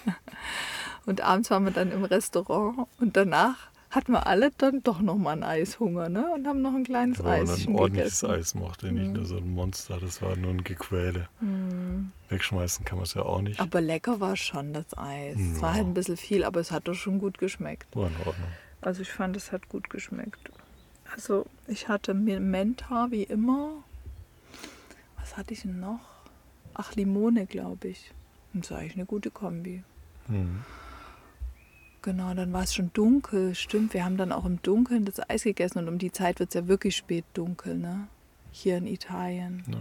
[SPEAKER 2] Und abends waren wir dann im Restaurant und danach hatten wir alle dann doch nochmal einen Eishunger, ne? Und haben noch ein kleines
[SPEAKER 1] Aber man
[SPEAKER 2] Eischen
[SPEAKER 1] ein ordentliches
[SPEAKER 2] gegessen.
[SPEAKER 1] Eis mochte, nicht
[SPEAKER 2] Mhm.
[SPEAKER 1] nur so ein Monster, das war nur ein Gequäle.
[SPEAKER 2] Hm.
[SPEAKER 1] Wegschmeißen kann man es ja auch nicht.
[SPEAKER 2] Aber lecker war schon das Eis. Es war
[SPEAKER 1] Ja.
[SPEAKER 2] halt ein bisschen viel, aber es hat doch schon gut geschmeckt.
[SPEAKER 1] War in Ordnung.
[SPEAKER 2] Also ich fand, es hat gut geschmeckt. Also ich hatte mir Menta wie immer. Was hatte ich denn noch? Ach, Limone, glaube ich. Das ist eigentlich eine gute Kombi.
[SPEAKER 1] Mhm.
[SPEAKER 2] Genau, dann war es schon dunkel. Stimmt, wir haben dann auch im Dunkeln das Eis gegessen und um die Zeit wird es ja wirklich spät dunkel, ne? Hier in Italien.
[SPEAKER 1] Ja.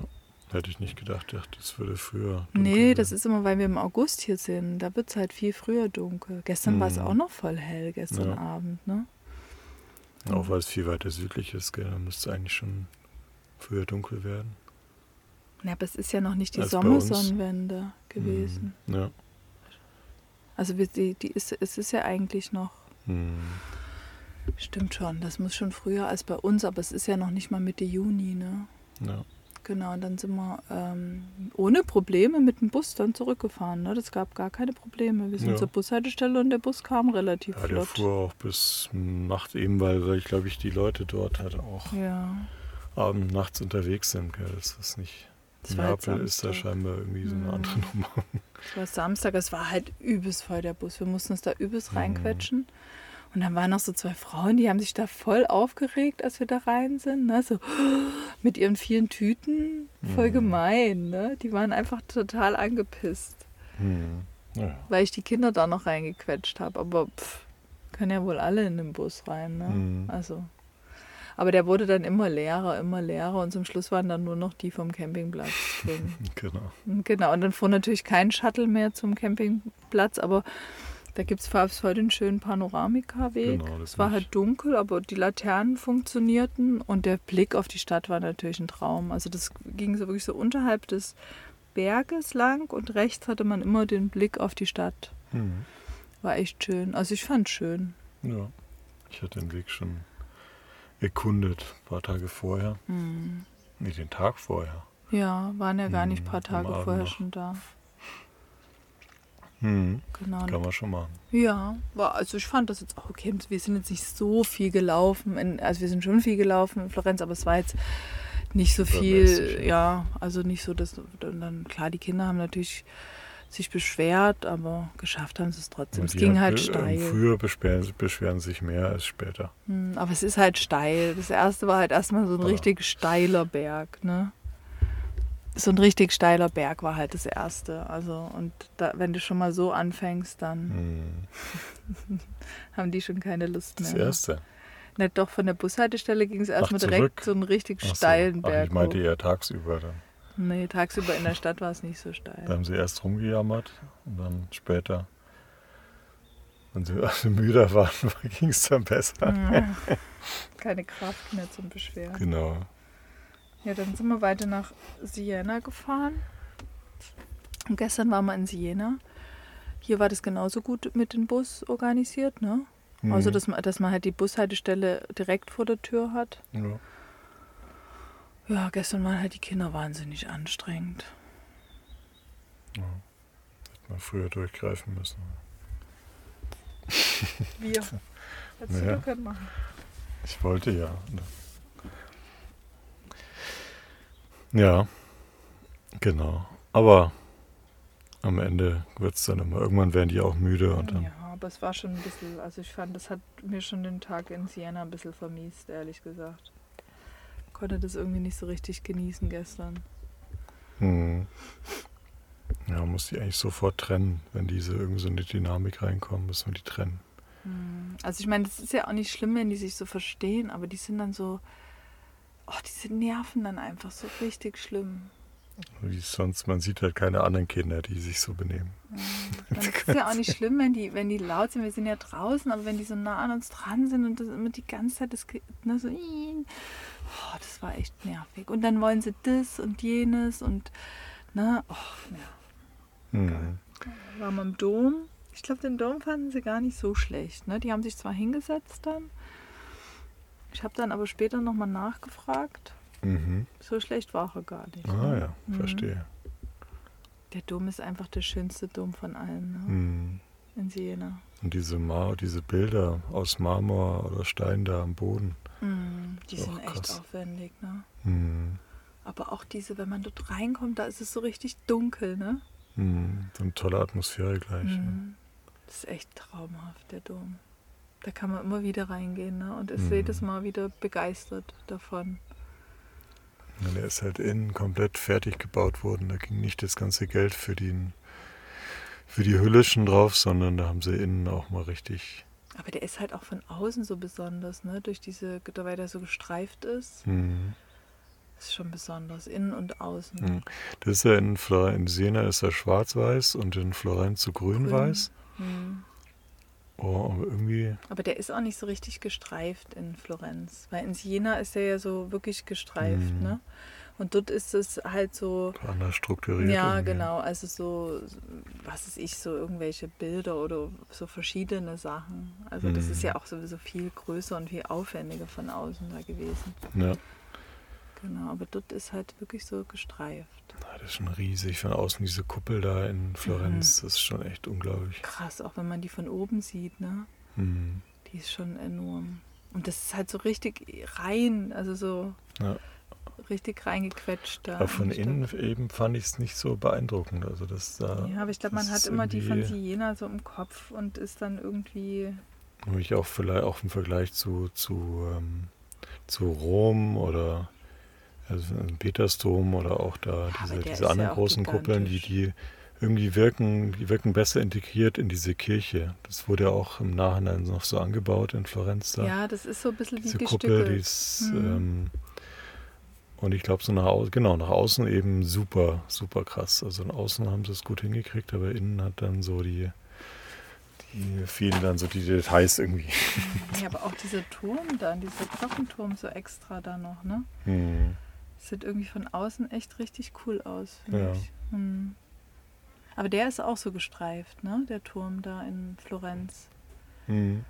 [SPEAKER 1] Hätte ich nicht gedacht, dachte, das würde früher.
[SPEAKER 2] Nee, das
[SPEAKER 1] werden.
[SPEAKER 2] ist immer, weil wir im August hier sind. Da wird es halt viel früher dunkel. Gestern war es
[SPEAKER 1] Mhm.
[SPEAKER 2] auch noch voll hell, gestern
[SPEAKER 1] Ja.
[SPEAKER 2] Abend, ne?
[SPEAKER 1] Auch weil es viel weiter südlich ist, gell, dann müsste es eigentlich schon früher dunkel werden.
[SPEAKER 2] Ja, aber es ist ja noch nicht die. Sommersonnenwende gewesen.
[SPEAKER 1] Mhm. Ja.
[SPEAKER 2] Also wir- die, die ist, es ist ja eigentlich noch,
[SPEAKER 1] Mhm.
[SPEAKER 2] stimmt schon, das muss schon früher als bei uns, aber es ist ja noch nicht mal Mitte Juni, ne?
[SPEAKER 1] ja.
[SPEAKER 2] Genau, und dann sind wir ähm, ohne Probleme mit dem Bus dann zurückgefahren. Ne? Das gab gar keine Probleme. Wir sind
[SPEAKER 1] Ja.
[SPEAKER 2] zur Bushaltestelle und der Bus kam relativ
[SPEAKER 1] Ja, der
[SPEAKER 2] flott.
[SPEAKER 1] fuhr auch bis Nacht eben, weil, weil ich glaube ich die Leute dort halt auch
[SPEAKER 2] Ja,
[SPEAKER 1] abend, nachts unterwegs sind. Gell. Das ist nicht.
[SPEAKER 2] Das
[SPEAKER 1] Neapel ist da scheinbar irgendwie so eine
[SPEAKER 2] Mhm.
[SPEAKER 1] andere Nummer.
[SPEAKER 2] es war Samstag, es war halt übelst voll der Bus. Wir mussten uns da übelst
[SPEAKER 1] Mhm.
[SPEAKER 2] reinquetschen. Und dann waren noch so zwei Frauen, die haben sich da voll aufgeregt, als wir da rein sind. Ne? So mit ihren vielen Tüten. Voll
[SPEAKER 1] Mhm.
[SPEAKER 2] gemein. Ne? Die waren einfach total angepisst,
[SPEAKER 1] Hm. Ja.
[SPEAKER 2] weil ich die Kinder da noch reingequetscht habe. Aber pff, können ja wohl alle in den Bus rein. Ne?
[SPEAKER 1] Mhm.
[SPEAKER 2] Also. Aber der wurde dann immer leerer, immer leerer und zum Schluss waren dann nur noch die vom Campingplatz drin.
[SPEAKER 1] Genau.
[SPEAKER 2] genau, und dann fuhr natürlich kein Shuttle mehr zum Campingplatz, aber da gibt es heute einen schönen Panoramikaweg.
[SPEAKER 1] Genau,
[SPEAKER 2] es war
[SPEAKER 1] nicht.
[SPEAKER 2] halt dunkel, aber die Laternen funktionierten und der Blick auf die Stadt war natürlich ein Traum. Also das ging so wirklich so unterhalb des Berges lang und rechts hatte man immer den Blick auf die Stadt.
[SPEAKER 1] Hm.
[SPEAKER 2] War echt schön. Also ich fand schön.
[SPEAKER 1] Ja. Ich hatte den Weg schon erkundet, ein paar Tage vorher.
[SPEAKER 2] Hm.
[SPEAKER 1] Nee, den Tag vorher.
[SPEAKER 2] Ja, waren ja gar nicht ein paar
[SPEAKER 1] Hm, am
[SPEAKER 2] Tage vorher
[SPEAKER 1] noch.
[SPEAKER 2] schon da.
[SPEAKER 1] Hm.
[SPEAKER 2] Genau.
[SPEAKER 1] Kann man schon machen.
[SPEAKER 2] Ja, war, also ich fand das jetzt auch okay. Wir sind jetzt nicht so viel gelaufen. In, also wir sind schon viel gelaufen in Florenz, aber es war jetzt nicht so viel,
[SPEAKER 1] ja,
[SPEAKER 2] also nicht so, dass und dann klar, die Kinder haben natürlich sich beschwert, aber geschafft haben sie es trotzdem. Es ging halt
[SPEAKER 1] äh,
[SPEAKER 2] steil.
[SPEAKER 1] Früher beschweren, beschweren sie sich mehr als später.
[SPEAKER 2] Hm, Aber es ist halt steil. Das erste war halt erstmal so ein
[SPEAKER 1] Ja.
[SPEAKER 2] richtig steiler Berg, ne? So ein richtig steiler Berg war halt das erste. Also, und da, wenn du schon mal so anfängst, dann
[SPEAKER 1] Hm.
[SPEAKER 2] haben die schon keine Lust
[SPEAKER 1] Das
[SPEAKER 2] mehr.
[SPEAKER 1] erste.
[SPEAKER 2] Nicht doch von der Bushaltestelle ging es erstmal direkt so einen richtig
[SPEAKER 1] Ach so.
[SPEAKER 2] steilen
[SPEAKER 1] Ach,
[SPEAKER 2] Berg.
[SPEAKER 1] ich meinte eher tagsüber dann.
[SPEAKER 2] Nee, tagsüber in der Stadt war es nicht so steil.
[SPEAKER 1] Da haben sie erst rumgejammert und dann später, wenn sie alle müder waren, ging es dann besser.
[SPEAKER 2] Ja. Keine Kraft mehr zum Beschweren.
[SPEAKER 1] Genau.
[SPEAKER 2] Ja, dann sind wir weiter nach Siena gefahren. Und gestern waren wir in Siena. Hier war das genauso gut mit dem Bus organisiert, ne?
[SPEAKER 1] Mhm.
[SPEAKER 2] Also, dass man, dass man halt die Bushaltestelle direkt vor der Tür hat.
[SPEAKER 1] Ja.
[SPEAKER 2] Ja, gestern waren halt die Kinder wahnsinnig anstrengend.
[SPEAKER 1] Hätte man früher durchgreifen müssen.
[SPEAKER 2] Wir. Hättest
[SPEAKER 1] Naja.
[SPEAKER 2] du können machen.
[SPEAKER 1] Ich wollte ja. Ja, genau. Aber am Ende wird es dann immer, irgendwann werden die auch müde und dann.
[SPEAKER 2] Ja, aber es war schon ein bisschen, also ich fand, das hat mir schon den Tag in Siena ein bisschen vermiest, ehrlich gesagt. Konnte das irgendwie nicht so richtig genießen gestern.
[SPEAKER 1] Hm. Ja, man muss die eigentlich sofort trennen. Wenn diese irgendwie so eine Dynamik reinkommen, müssen wir die trennen.
[SPEAKER 2] Hm, Also ich meine, es ist ja auch nicht schlimm, wenn die sich so verstehen, aber die sind dann so, oh, diese nerven dann einfach so richtig schlimm.
[SPEAKER 1] Wie sonst, man sieht halt keine anderen Kinder, die sich so benehmen.
[SPEAKER 2] Es ist ja auch nicht schlimm, wenn die, wenn die laut sind. Wir sind ja draußen, aber wenn die so nah an uns dran sind und das immer die ganze Zeit das, ne, so, oh, das war echt nervig. Und dann wollen sie das und jenes und, ne, oh, ja.
[SPEAKER 1] Hm.
[SPEAKER 2] Waren wir im Dom. Ich glaube, den Dom fanden sie gar nicht so schlecht. Ne? Die haben sich zwar hingesetzt dann. Ich habe dann aber später nochmal nachgefragt.
[SPEAKER 1] Mhm.
[SPEAKER 2] So schlecht war er gar nicht.
[SPEAKER 1] Ah
[SPEAKER 2] ne?
[SPEAKER 1] ja,
[SPEAKER 2] Mhm.
[SPEAKER 1] verstehe.
[SPEAKER 2] Der Dom ist einfach der schönste Dom von allen ne?
[SPEAKER 1] Hm.
[SPEAKER 2] in Siena.
[SPEAKER 1] Und diese, Mar diese Bilder aus Marmor oder Stein da am Boden.
[SPEAKER 2] Mm, die sind echt
[SPEAKER 1] krass.
[SPEAKER 2] aufwendig, ne?
[SPEAKER 1] Hm.
[SPEAKER 2] Aber auch diese, wenn man dort reinkommt, da ist es so richtig dunkel, ne?
[SPEAKER 1] Hm. So eine tolle Atmosphäre gleich. ne?
[SPEAKER 2] Mm. Das ist echt traumhaft, der Dom. Da kann man immer wieder reingehen, ne? Und ist
[SPEAKER 1] Mhm.
[SPEAKER 2] jedes Mal wieder begeistert davon.
[SPEAKER 1] Und der ist halt innen komplett fertig gebaut worden. Da ging nicht das ganze Geld für, den, für die Hülle schon drauf, sondern da haben sie innen auch mal richtig.
[SPEAKER 2] Aber der ist halt auch von außen so besonders, ne? Durch diese, weil der so gestreift ist.
[SPEAKER 1] Hm.
[SPEAKER 2] Ist schon besonders, innen und außen.
[SPEAKER 1] Hm. Das ist ja in, Flor in Siena ist er schwarz-weiß und in Florenz so grün-weiß.
[SPEAKER 2] Hm.
[SPEAKER 1] Oh, aber irgendwie.
[SPEAKER 2] Aber der ist auch nicht so richtig gestreift in Florenz. Weil in Siena ist er ja so wirklich gestreift,
[SPEAKER 1] Mhm.
[SPEAKER 2] ne? Und dort ist es halt so.
[SPEAKER 1] anders strukturiert.
[SPEAKER 2] Ja,
[SPEAKER 1] irgendwie.
[SPEAKER 2] genau. Also so, was ist ich, so irgendwelche Bilder oder so verschiedene Sachen. Also das
[SPEAKER 1] Mhm.
[SPEAKER 2] ist ja auch sowieso viel größer und viel aufwendiger von außen da gewesen.
[SPEAKER 1] Ja.
[SPEAKER 2] Genau, aber dort ist halt wirklich so gestreift.
[SPEAKER 1] Ah, Das ist schon riesig. Von außen diese Kuppel da in Florenz,
[SPEAKER 2] Mhm.
[SPEAKER 1] das ist schon echt unglaublich.
[SPEAKER 2] Krass, auch wenn man die von oben sieht, ne?
[SPEAKER 1] Hm.
[SPEAKER 2] Die ist schon enorm. Und das ist halt so richtig rein, also so
[SPEAKER 1] Ja.
[SPEAKER 2] richtig reingequetscht da.
[SPEAKER 1] Aber von innen eben fand ich es nicht so beeindruckend. Also das da
[SPEAKER 2] Ja, aber ich glaube, man hat immer die von Siena so im Kopf und ist dann irgendwie.
[SPEAKER 1] habe ich auch vielleicht auch im Vergleich zu, zu, ähm, zu Rom oder also Petersdom oder auch da diese, diese
[SPEAKER 2] ja
[SPEAKER 1] anderen
[SPEAKER 2] auch
[SPEAKER 1] großen Kuppeln, die, die irgendwie wirken, die wirken besser integriert in diese Kirche. Das wurde ja auch im Nachhinein noch so angebaut in Florenz da.
[SPEAKER 2] Ja, das ist so ein bisschen wie
[SPEAKER 1] diese
[SPEAKER 2] gestückelt.
[SPEAKER 1] Kuppel, die ist,
[SPEAKER 2] Mhm.
[SPEAKER 1] ähm, und ich glaube so nach außen, genau, nach außen eben super, super krass. Also nach außen haben sie es gut hingekriegt, aber innen hat dann so die, die fehlen dann so die Details irgendwie.
[SPEAKER 2] Ja, aber auch dieser Turm da, dieser Glockenturm so extra da noch, ne?
[SPEAKER 1] Hm.
[SPEAKER 2] Sieht irgendwie von außen echt richtig cool aus, finde
[SPEAKER 1] Ja.
[SPEAKER 2] ich. Hm. Aber der ist auch so gestreift, ne? Der Turm da in Florenz.
[SPEAKER 1] Hm.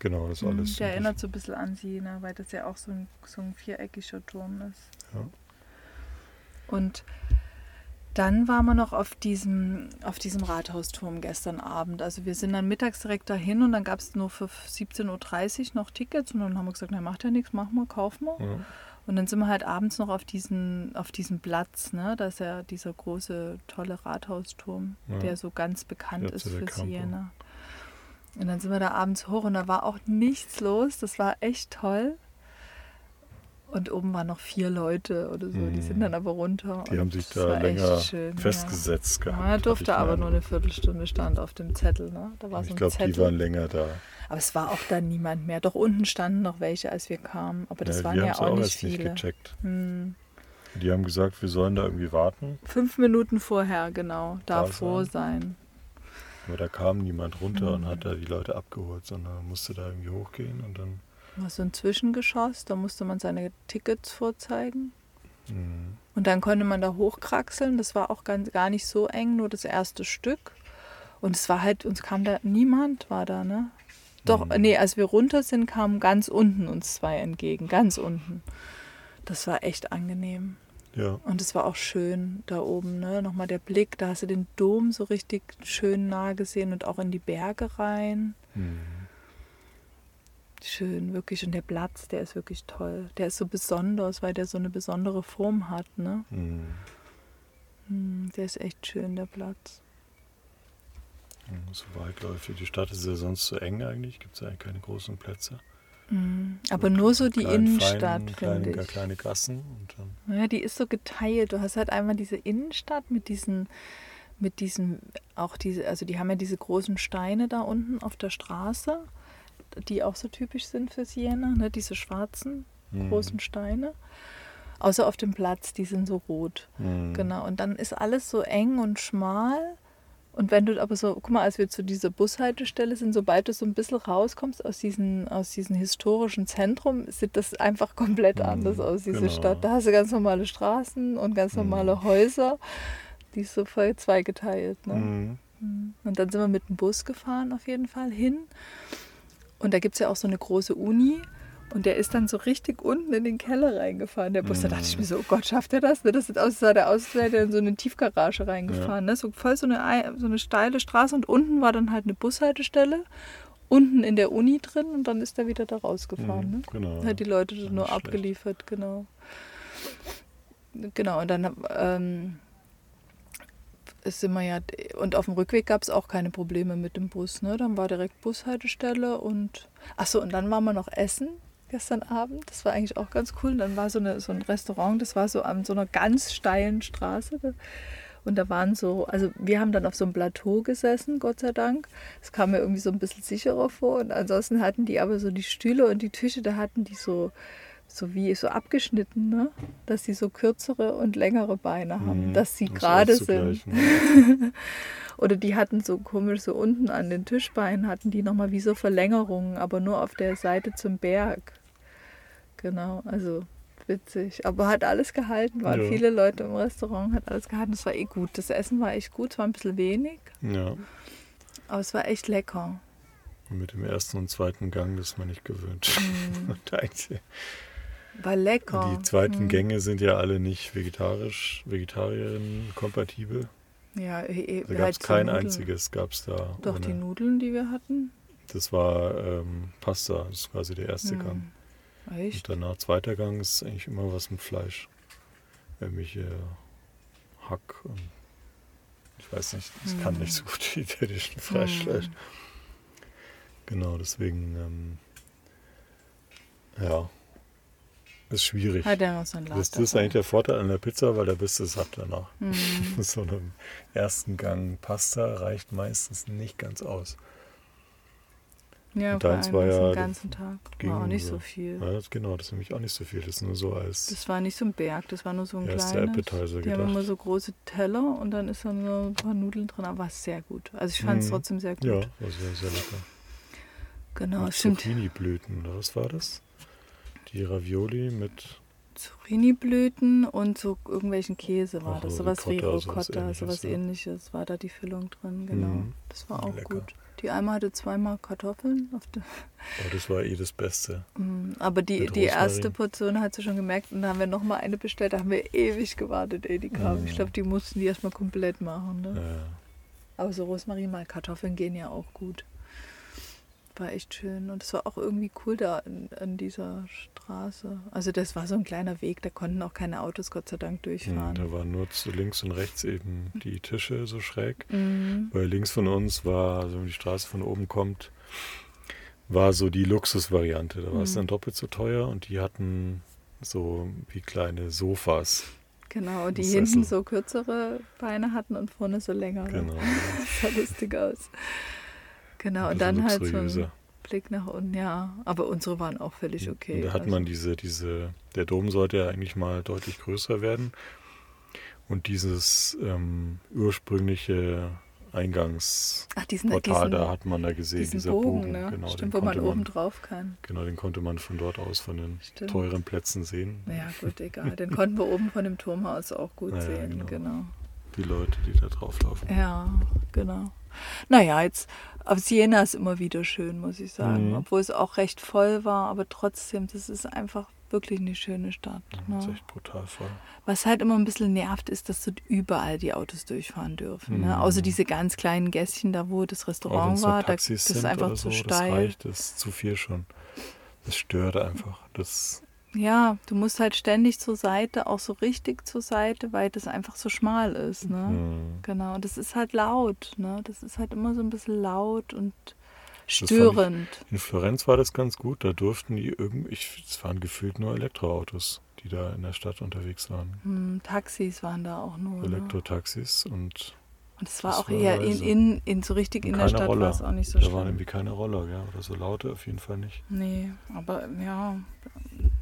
[SPEAKER 1] Genau, das ist
[SPEAKER 2] Hm,
[SPEAKER 1] alles.
[SPEAKER 2] Der erinnert so ein bisschen an Siena, weil das ja auch so ein, so ein viereckiger Turm ist.
[SPEAKER 1] Ja.
[SPEAKER 2] Und dann waren wir noch auf diesem, auf diesem Rathausturm gestern Abend. Also wir sind dann mittags direkt dahin und dann gab es nur für 17.30 Uhr noch Tickets und dann haben wir gesagt, na macht ja nichts, machen wir, kaufen wir.
[SPEAKER 1] Ja.
[SPEAKER 2] Und dann sind wir halt abends noch auf diesen, auf diesem Platz, ne? Da ist ja dieser große, tolle Rathausturm,
[SPEAKER 1] Ja.
[SPEAKER 2] der so ganz bekannt ist für
[SPEAKER 1] Campo.
[SPEAKER 2] Siena. Und dann sind wir da abends hoch und da war auch nichts los. Das war echt toll. Und oben waren noch vier Leute oder so, die sind dann aber runter.
[SPEAKER 1] Die
[SPEAKER 2] und
[SPEAKER 1] haben sich da länger
[SPEAKER 2] schön,
[SPEAKER 1] festgesetzt
[SPEAKER 2] Ja,
[SPEAKER 1] gehabt.
[SPEAKER 2] er
[SPEAKER 1] hatte
[SPEAKER 2] durfte aber nur eine Viertelstunde stand auf dem Zettel. Ne? Da war so
[SPEAKER 1] Ich glaube, die waren länger da.
[SPEAKER 2] aber es war auch dann niemand mehr. Doch unten standen noch welche, als wir kamen. Aber das
[SPEAKER 1] ja,
[SPEAKER 2] waren ja
[SPEAKER 1] haben's
[SPEAKER 2] auch nicht
[SPEAKER 1] erst nicht
[SPEAKER 2] viele.
[SPEAKER 1] gecheckt.
[SPEAKER 2] Hm.
[SPEAKER 1] Die haben gesagt, wir sollen da irgendwie warten,
[SPEAKER 2] Fünf Minuten vorher, genau.
[SPEAKER 1] Da
[SPEAKER 2] Davor sein.
[SPEAKER 1] aber da kam niemand runter und
[SPEAKER 2] Mhm.
[SPEAKER 1] hat da die Leute abgeholt, sondern man musste da irgendwie hochgehen und dann.
[SPEAKER 2] War so ein Zwischengeschoss. Da musste man seine Tickets vorzeigen.
[SPEAKER 1] mh,
[SPEAKER 2] Und dann konnte man da hochkraxeln. Das war auch ganz, gar nicht so eng, nur das erste Stück. Und es war halt, uns kam da niemand, war da, ne? Doch,
[SPEAKER 1] Mhm.
[SPEAKER 2] nee, als wir runter sind, kamen ganz unten uns zwei entgegen, ganz unten. Das war echt angenehm.
[SPEAKER 1] Ja,
[SPEAKER 2] Und es war auch schön da oben, ne? Nochmal der Blick, da hast du den Dom so richtig schön nah gesehen und auch in die Berge rein.
[SPEAKER 1] mh,
[SPEAKER 2] Schön, wirklich. Und der Platz, der ist wirklich toll. Der ist so besonders, weil der so eine besondere Form hat, ne?
[SPEAKER 1] mh.
[SPEAKER 2] Hm, Der ist echt schön, der Platz.
[SPEAKER 1] so weitläufig. Die Stadt ist ja sonst so eng eigentlich, gibt es eigentlich keine großen Plätze.
[SPEAKER 2] Mhm. Aber nur so die
[SPEAKER 1] Kleinen,
[SPEAKER 2] Innenstadt,
[SPEAKER 1] feinen, kleine,
[SPEAKER 2] finde ich.
[SPEAKER 1] kleine Gassen und dann.
[SPEAKER 2] Ja, die ist so geteilt. Du hast halt einmal diese Innenstadt mit diesen, mit diesen, auch diese, also die haben ja diese großen Steine da unten auf der Straße, die auch so typisch sind für Siena, ne? diese schwarzen
[SPEAKER 1] mh,
[SPEAKER 2] großen Steine. Außer auf dem Platz, die sind so rot.
[SPEAKER 1] mh.
[SPEAKER 2] Genau. Und dann ist alles so eng und schmal. Und wenn du aber so, guck mal, als wir zu dieser Bushaltestelle sind, sobald du so ein bisschen rauskommst aus diesem aus diesen historischen Zentrum, sieht das einfach komplett
[SPEAKER 1] Mhm,
[SPEAKER 2] anders aus, diese
[SPEAKER 1] genau.
[SPEAKER 2] Stadt. Da hast du ganz normale Straßen und ganz
[SPEAKER 1] Mhm.
[SPEAKER 2] normale Häuser. Die ist so voll zweigeteilt. Ne?
[SPEAKER 1] Mhm.
[SPEAKER 2] Mhm. Und dann sind wir mit dem Bus gefahren auf jeden Fall hin. Und da gibt es ja auch so eine große Uni. Und der ist dann so richtig unten in den Keller reingefahren, der Bus. Da dachte ich mir so, oh Gott, schafft er das? Ne? Das sieht aus, als sah der aus, der in so eine Tiefgarage reingefahren. Ne? So voll so eine, Ei- so eine steile Straße. Und unten war dann halt eine Bushaltestelle. Unten in der Uni drin. Und dann ist er wieder da rausgefahren.
[SPEAKER 1] Mhm,
[SPEAKER 2] Ne?
[SPEAKER 1] Genau.
[SPEAKER 2] Hat die Leute nur
[SPEAKER 1] schlecht.
[SPEAKER 2] abgeliefert, genau. Genau, und dann ähm, sind wir ja, und auf dem Rückweg gab es auch keine Probleme mit dem Bus, ne? Dann war direkt Bushaltestelle und, achso, und dann waren wir noch essen gestern Abend, das war eigentlich auch ganz cool. Und dann war so, eine, so ein Restaurant, das war so an so einer ganz steilen Straße. Und da waren so, also wir haben dann auf so einem Plateau gesessen, Gott sei Dank. Das kam mir irgendwie so ein bisschen sicherer vor. Und ansonsten hatten die aber so die Stühle und die Tische, da hatten die so, so wie so abgeschnitten, ne? Dass sie so kürzere und längere Beine haben,
[SPEAKER 1] Mhm,
[SPEAKER 2] dass sie
[SPEAKER 1] es
[SPEAKER 2] gerade sind. Oder die hatten so komisch so unten an den Tischbeinen hatten die nochmal wie so Verlängerungen, aber nur auf der Seite zum Berg. Genau, also witzig. Aber hat alles gehalten, waren
[SPEAKER 1] Ja.
[SPEAKER 2] viele Leute im Restaurant, hat alles gehalten. Das war eh gut. Das Essen war echt gut, es war ein bisschen wenig,
[SPEAKER 1] Ja.
[SPEAKER 2] aber es war echt lecker.
[SPEAKER 1] Und mit dem ersten und zweiten Gang, das ist man nicht gewöhnt.
[SPEAKER 2] Mhm. War lecker.
[SPEAKER 1] Die zweiten
[SPEAKER 2] Mhm.
[SPEAKER 1] Gänge sind ja alle nicht vegetarisch, Vegetarierin-kompatibel.
[SPEAKER 2] Ja, eh,
[SPEAKER 1] Da gab es kein
[SPEAKER 2] Nudeln.
[SPEAKER 1] einziges, gab es da.
[SPEAKER 2] Doch,
[SPEAKER 1] ohne.
[SPEAKER 2] die Nudeln, die wir hatten.
[SPEAKER 1] Das war ähm, Pasta, das ist quasi der erste Gang.
[SPEAKER 2] Hm. Echt?
[SPEAKER 1] Und danach zweiter Gang ist eigentlich immer was mit Fleisch. Irgendwelche Hack und ich weiß nicht, ich kann
[SPEAKER 2] Hm.
[SPEAKER 1] nicht so gut die italienische Fleischfleisch.
[SPEAKER 2] Hm.
[SPEAKER 1] Genau, deswegen, ähm, ja, ist schwierig.
[SPEAKER 2] Er.
[SPEAKER 1] Das, das ist eigentlich der Vorteil an der Pizza, weil da bist du satt danach.
[SPEAKER 2] Hm.
[SPEAKER 1] So einem ersten Gang Pasta reicht meistens nicht ganz aus.
[SPEAKER 2] Ja,
[SPEAKER 1] Und
[SPEAKER 2] vor
[SPEAKER 1] deins
[SPEAKER 2] allem
[SPEAKER 1] war ja-
[SPEAKER 2] den ganzen Tag. War auch nicht
[SPEAKER 1] so.
[SPEAKER 2] viel.
[SPEAKER 1] Ja, das, genau, das ist nämlich auch nicht so viel. Das ist nur so als
[SPEAKER 2] Das war nicht so ein Berg, das war nur so ein
[SPEAKER 1] erster
[SPEAKER 2] kleines.
[SPEAKER 1] Appetizer
[SPEAKER 2] Die haben
[SPEAKER 1] gedacht.
[SPEAKER 2] immer so große Teller und dann ist dann so ein paar Nudeln drin, aber war sehr gut. Also ich fand es
[SPEAKER 1] Mhm.
[SPEAKER 2] trotzdem sehr gut.
[SPEAKER 1] Ja, war sehr, sehr lecker.
[SPEAKER 2] Genau,
[SPEAKER 1] Mit
[SPEAKER 2] stimmt.
[SPEAKER 1] Zucchini-Blüten, oder was war das? Die Ravioli mit
[SPEAKER 2] Zucchini-Blüten und so irgendwelchen Käse war
[SPEAKER 1] Ach,
[SPEAKER 2] das.
[SPEAKER 1] so
[SPEAKER 2] Sowas wie
[SPEAKER 1] Ricotta, sowas Ähnliches,
[SPEAKER 2] war da die Füllung drin, genau.
[SPEAKER 1] Mhm.
[SPEAKER 2] Das war auch
[SPEAKER 1] Lecker.
[SPEAKER 2] gut. Die einmal hatte zweimal Kartoffeln. Auf der,
[SPEAKER 1] Oh, das war eh das Beste.
[SPEAKER 2] Mm, aber die,
[SPEAKER 1] Mit
[SPEAKER 2] die erste. Portion hat sie schon gemerkt und da haben wir nochmal eine bestellt. Da haben wir ewig gewartet, ehe die kam.
[SPEAKER 1] Mhm.
[SPEAKER 2] Ich glaube, die mussten die erstmal komplett machen. Ne?
[SPEAKER 1] Ja.
[SPEAKER 2] Aber so Rosmarin mal Kartoffeln gehen ja auch gut. War echt schön. Und es war auch irgendwie cool da in, in, dieser Straße. Also das war so ein kleiner Weg, da konnten auch keine Autos Gott sei Dank durchfahren.
[SPEAKER 1] Ja, da waren nur zu links und rechts eben die Tische so schräg. Mhm. Weil links von uns war, also wenn die Straße von oben kommt, war so die Luxusvariante. Da war mhm. es dann doppelt so teuer und die hatten so wie kleine Sofas.
[SPEAKER 2] Genau, die hinten so kürzere Beine hatten und vorne so längere. Genau. das sah lustig aus. Genau, und dann halt so ein Blick nach unten, ja. Aber unsere waren auch völlig okay.
[SPEAKER 1] Und da hat also. man diese, diese, der Dom sollte ja eigentlich mal deutlich größer werden. Und dieses ähm, ursprüngliche Eingangsportal, da hat man da gesehen, dieser Bogen. Bogen
[SPEAKER 2] ne? genau, Stimmt, wo man, man oben drauf kann.
[SPEAKER 1] Genau, den konnte man von dort aus von den Stimmt. teuren Plätzen sehen.
[SPEAKER 2] Ja, gut, egal. Den konnten wir oben von dem Turmhaus auch gut naja, sehen, genau. genau.
[SPEAKER 1] Die Leute, die da drauf laufen.
[SPEAKER 2] Ja, genau. Naja, jetzt, aber Siena ist immer wieder schön, muss ich sagen. Mhm. Obwohl es auch recht voll war, aber trotzdem, das ist einfach wirklich eine schöne Stadt.
[SPEAKER 1] Ne? Das ist echt brutal voll.
[SPEAKER 2] Was halt immer ein bisschen nervt, ist, dass dort überall die Autos durchfahren dürfen. Ne? Mhm. Ne? Außer diese ganz kleinen Gässchen da, wo das Restaurant war. Da, das ist einfach zu so, steil.
[SPEAKER 1] Das reicht, das ist zu viel schon. Das stört einfach. Das
[SPEAKER 2] ja, du musst halt ständig zur Seite, auch so richtig zur Seite, weil das einfach so schmal ist. Ne? Mhm. Genau, und das ist halt laut. Ne? Das ist halt immer so ein bisschen laut und störend.
[SPEAKER 1] Ich, in Florenz war das ganz gut. Da durften die irgendwie, es waren gefühlt nur Elektroautos, die da in der Stadt unterwegs waren.
[SPEAKER 2] Hm, Taxis waren da auch nur. Ne?
[SPEAKER 1] Elektrotaxis ne? und
[SPEAKER 2] und es war das auch eher in, in, in, so richtig in der Stadt
[SPEAKER 1] Roller.
[SPEAKER 2] war es auch nicht so
[SPEAKER 1] da
[SPEAKER 2] schlimm.
[SPEAKER 1] Da waren irgendwie keine Roller, ja, oder so laute auf jeden Fall nicht.
[SPEAKER 2] Nee, aber ja,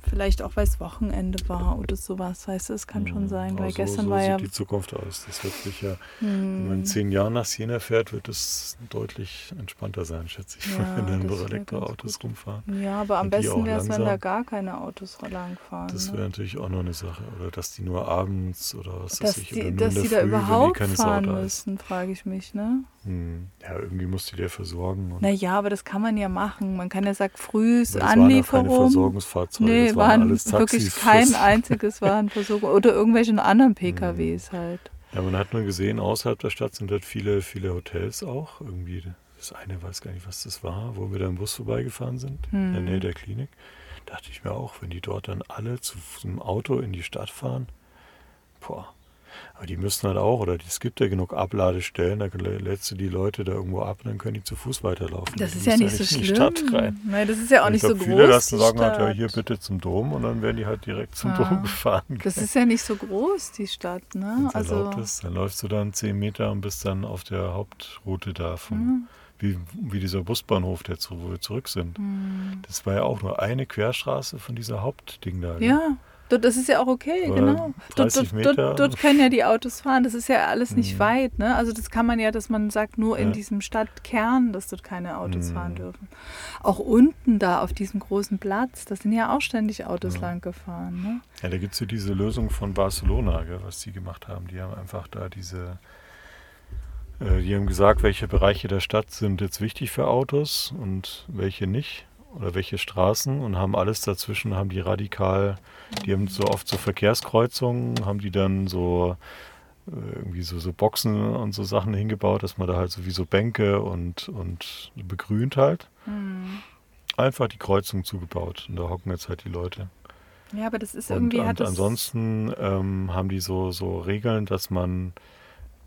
[SPEAKER 2] Vielleicht auch, weil es Wochenende war oder sowas, weißt du, es kann schon hm, sein. Weil
[SPEAKER 1] also
[SPEAKER 2] gestern
[SPEAKER 1] so
[SPEAKER 2] war
[SPEAKER 1] sieht
[SPEAKER 2] ja.
[SPEAKER 1] die Zukunft aus. Das wird sicher, hm. wenn man in zehn Jahren nach Siena fährt, wird es deutlich entspannter sein, schätze ich, ja, wenn dann nur Elektroautos rumfahren.
[SPEAKER 2] Ja, aber am besten wäre es, wenn da gar keine Autos langfahren.
[SPEAKER 1] Das wäre ne? natürlich auch noch eine Sache. Oder dass die nur abends oder was
[SPEAKER 2] dass
[SPEAKER 1] weiß ich,
[SPEAKER 2] die, oder nur dass die da Früh, überhaupt fahren müssen, frage ich mich, ne?
[SPEAKER 1] Hm. Ja, irgendwie musst du dir versorgen.
[SPEAKER 2] naja, aber das kann man ja machen. Man kann ja sagen, frühs Anlieferung. Waren ja
[SPEAKER 1] keine Versorgungsfahrzeuge,
[SPEAKER 2] nee,
[SPEAKER 1] das waren, waren alles
[SPEAKER 2] wirklich kein einziges Warenversorgung. Oder irgendwelchen anderen PKWs hm. halt.
[SPEAKER 1] Ja, man hat nur gesehen, außerhalb der Stadt sind dort viele, viele Hotels auch. Irgendwie, das eine weiß gar nicht, was das war, wo wir da im Bus vorbeigefahren sind, hm. in der Nähe hm. der Klinik. Da dachte ich mir auch, wenn die dort dann alle zu einem Auto in die Stadt fahren, boah, aber die müssen halt auch, oder es gibt ja genug Abladestellen, da lädst du die Leute da irgendwo ab und dann können die zu Fuß weiterlaufen.
[SPEAKER 2] Das ist ja nicht so schlimm. Nein, das ist ja auch nicht glaub, so
[SPEAKER 1] viele groß. Viele lassen sagen halt, ja, hier bitte zum Dom und dann werden die halt direkt zum ja. Dom gefahren.
[SPEAKER 2] Das ist ja nicht so groß, die Stadt, ne?
[SPEAKER 1] Also ist, dann läufst du dann zehn Meter und bist dann auf der Hauptroute da vom, mhm. wie, wie dieser Busbahnhof, der zu, wo wir zurück sind. Mhm. Das war ja auch nur eine Querstraße von dieser Hauptding da.
[SPEAKER 2] Ja. Dort, das ist ja auch okay, genau. Dort, dort, dort, dort, können ja die Autos fahren. Das ist ja alles nicht mhm. weit. Ne? Also das kann man ja, dass man sagt, nur in diesem Stadtkern, dass dort keine Autos mhm. fahren dürfen. Auch unten da auf diesem großen Platz, da sind ja auch ständig Autos ja. lang gefahren. Ne?
[SPEAKER 1] Ja, da gibt es ja diese Lösung von Barcelona, gell, was die gemacht haben. Die haben einfach da diese äh, die haben gesagt, welche Bereiche der Stadt sind jetzt wichtig für Autos und welche nicht oder welche Straßen und haben alles dazwischen, haben die radikal, die haben so oft so Verkehrskreuzungen, haben die dann so äh, irgendwie so, so Boxen und so Sachen hingebaut, dass man da halt so wie so Bänke und, und begrünt halt. Mhm. Einfach die Kreuzung zugebaut und da hocken jetzt halt die Leute.
[SPEAKER 2] Ja, aber das ist irgendwie. Und,
[SPEAKER 1] und ansonsten ähm, haben die so, so Regeln, dass man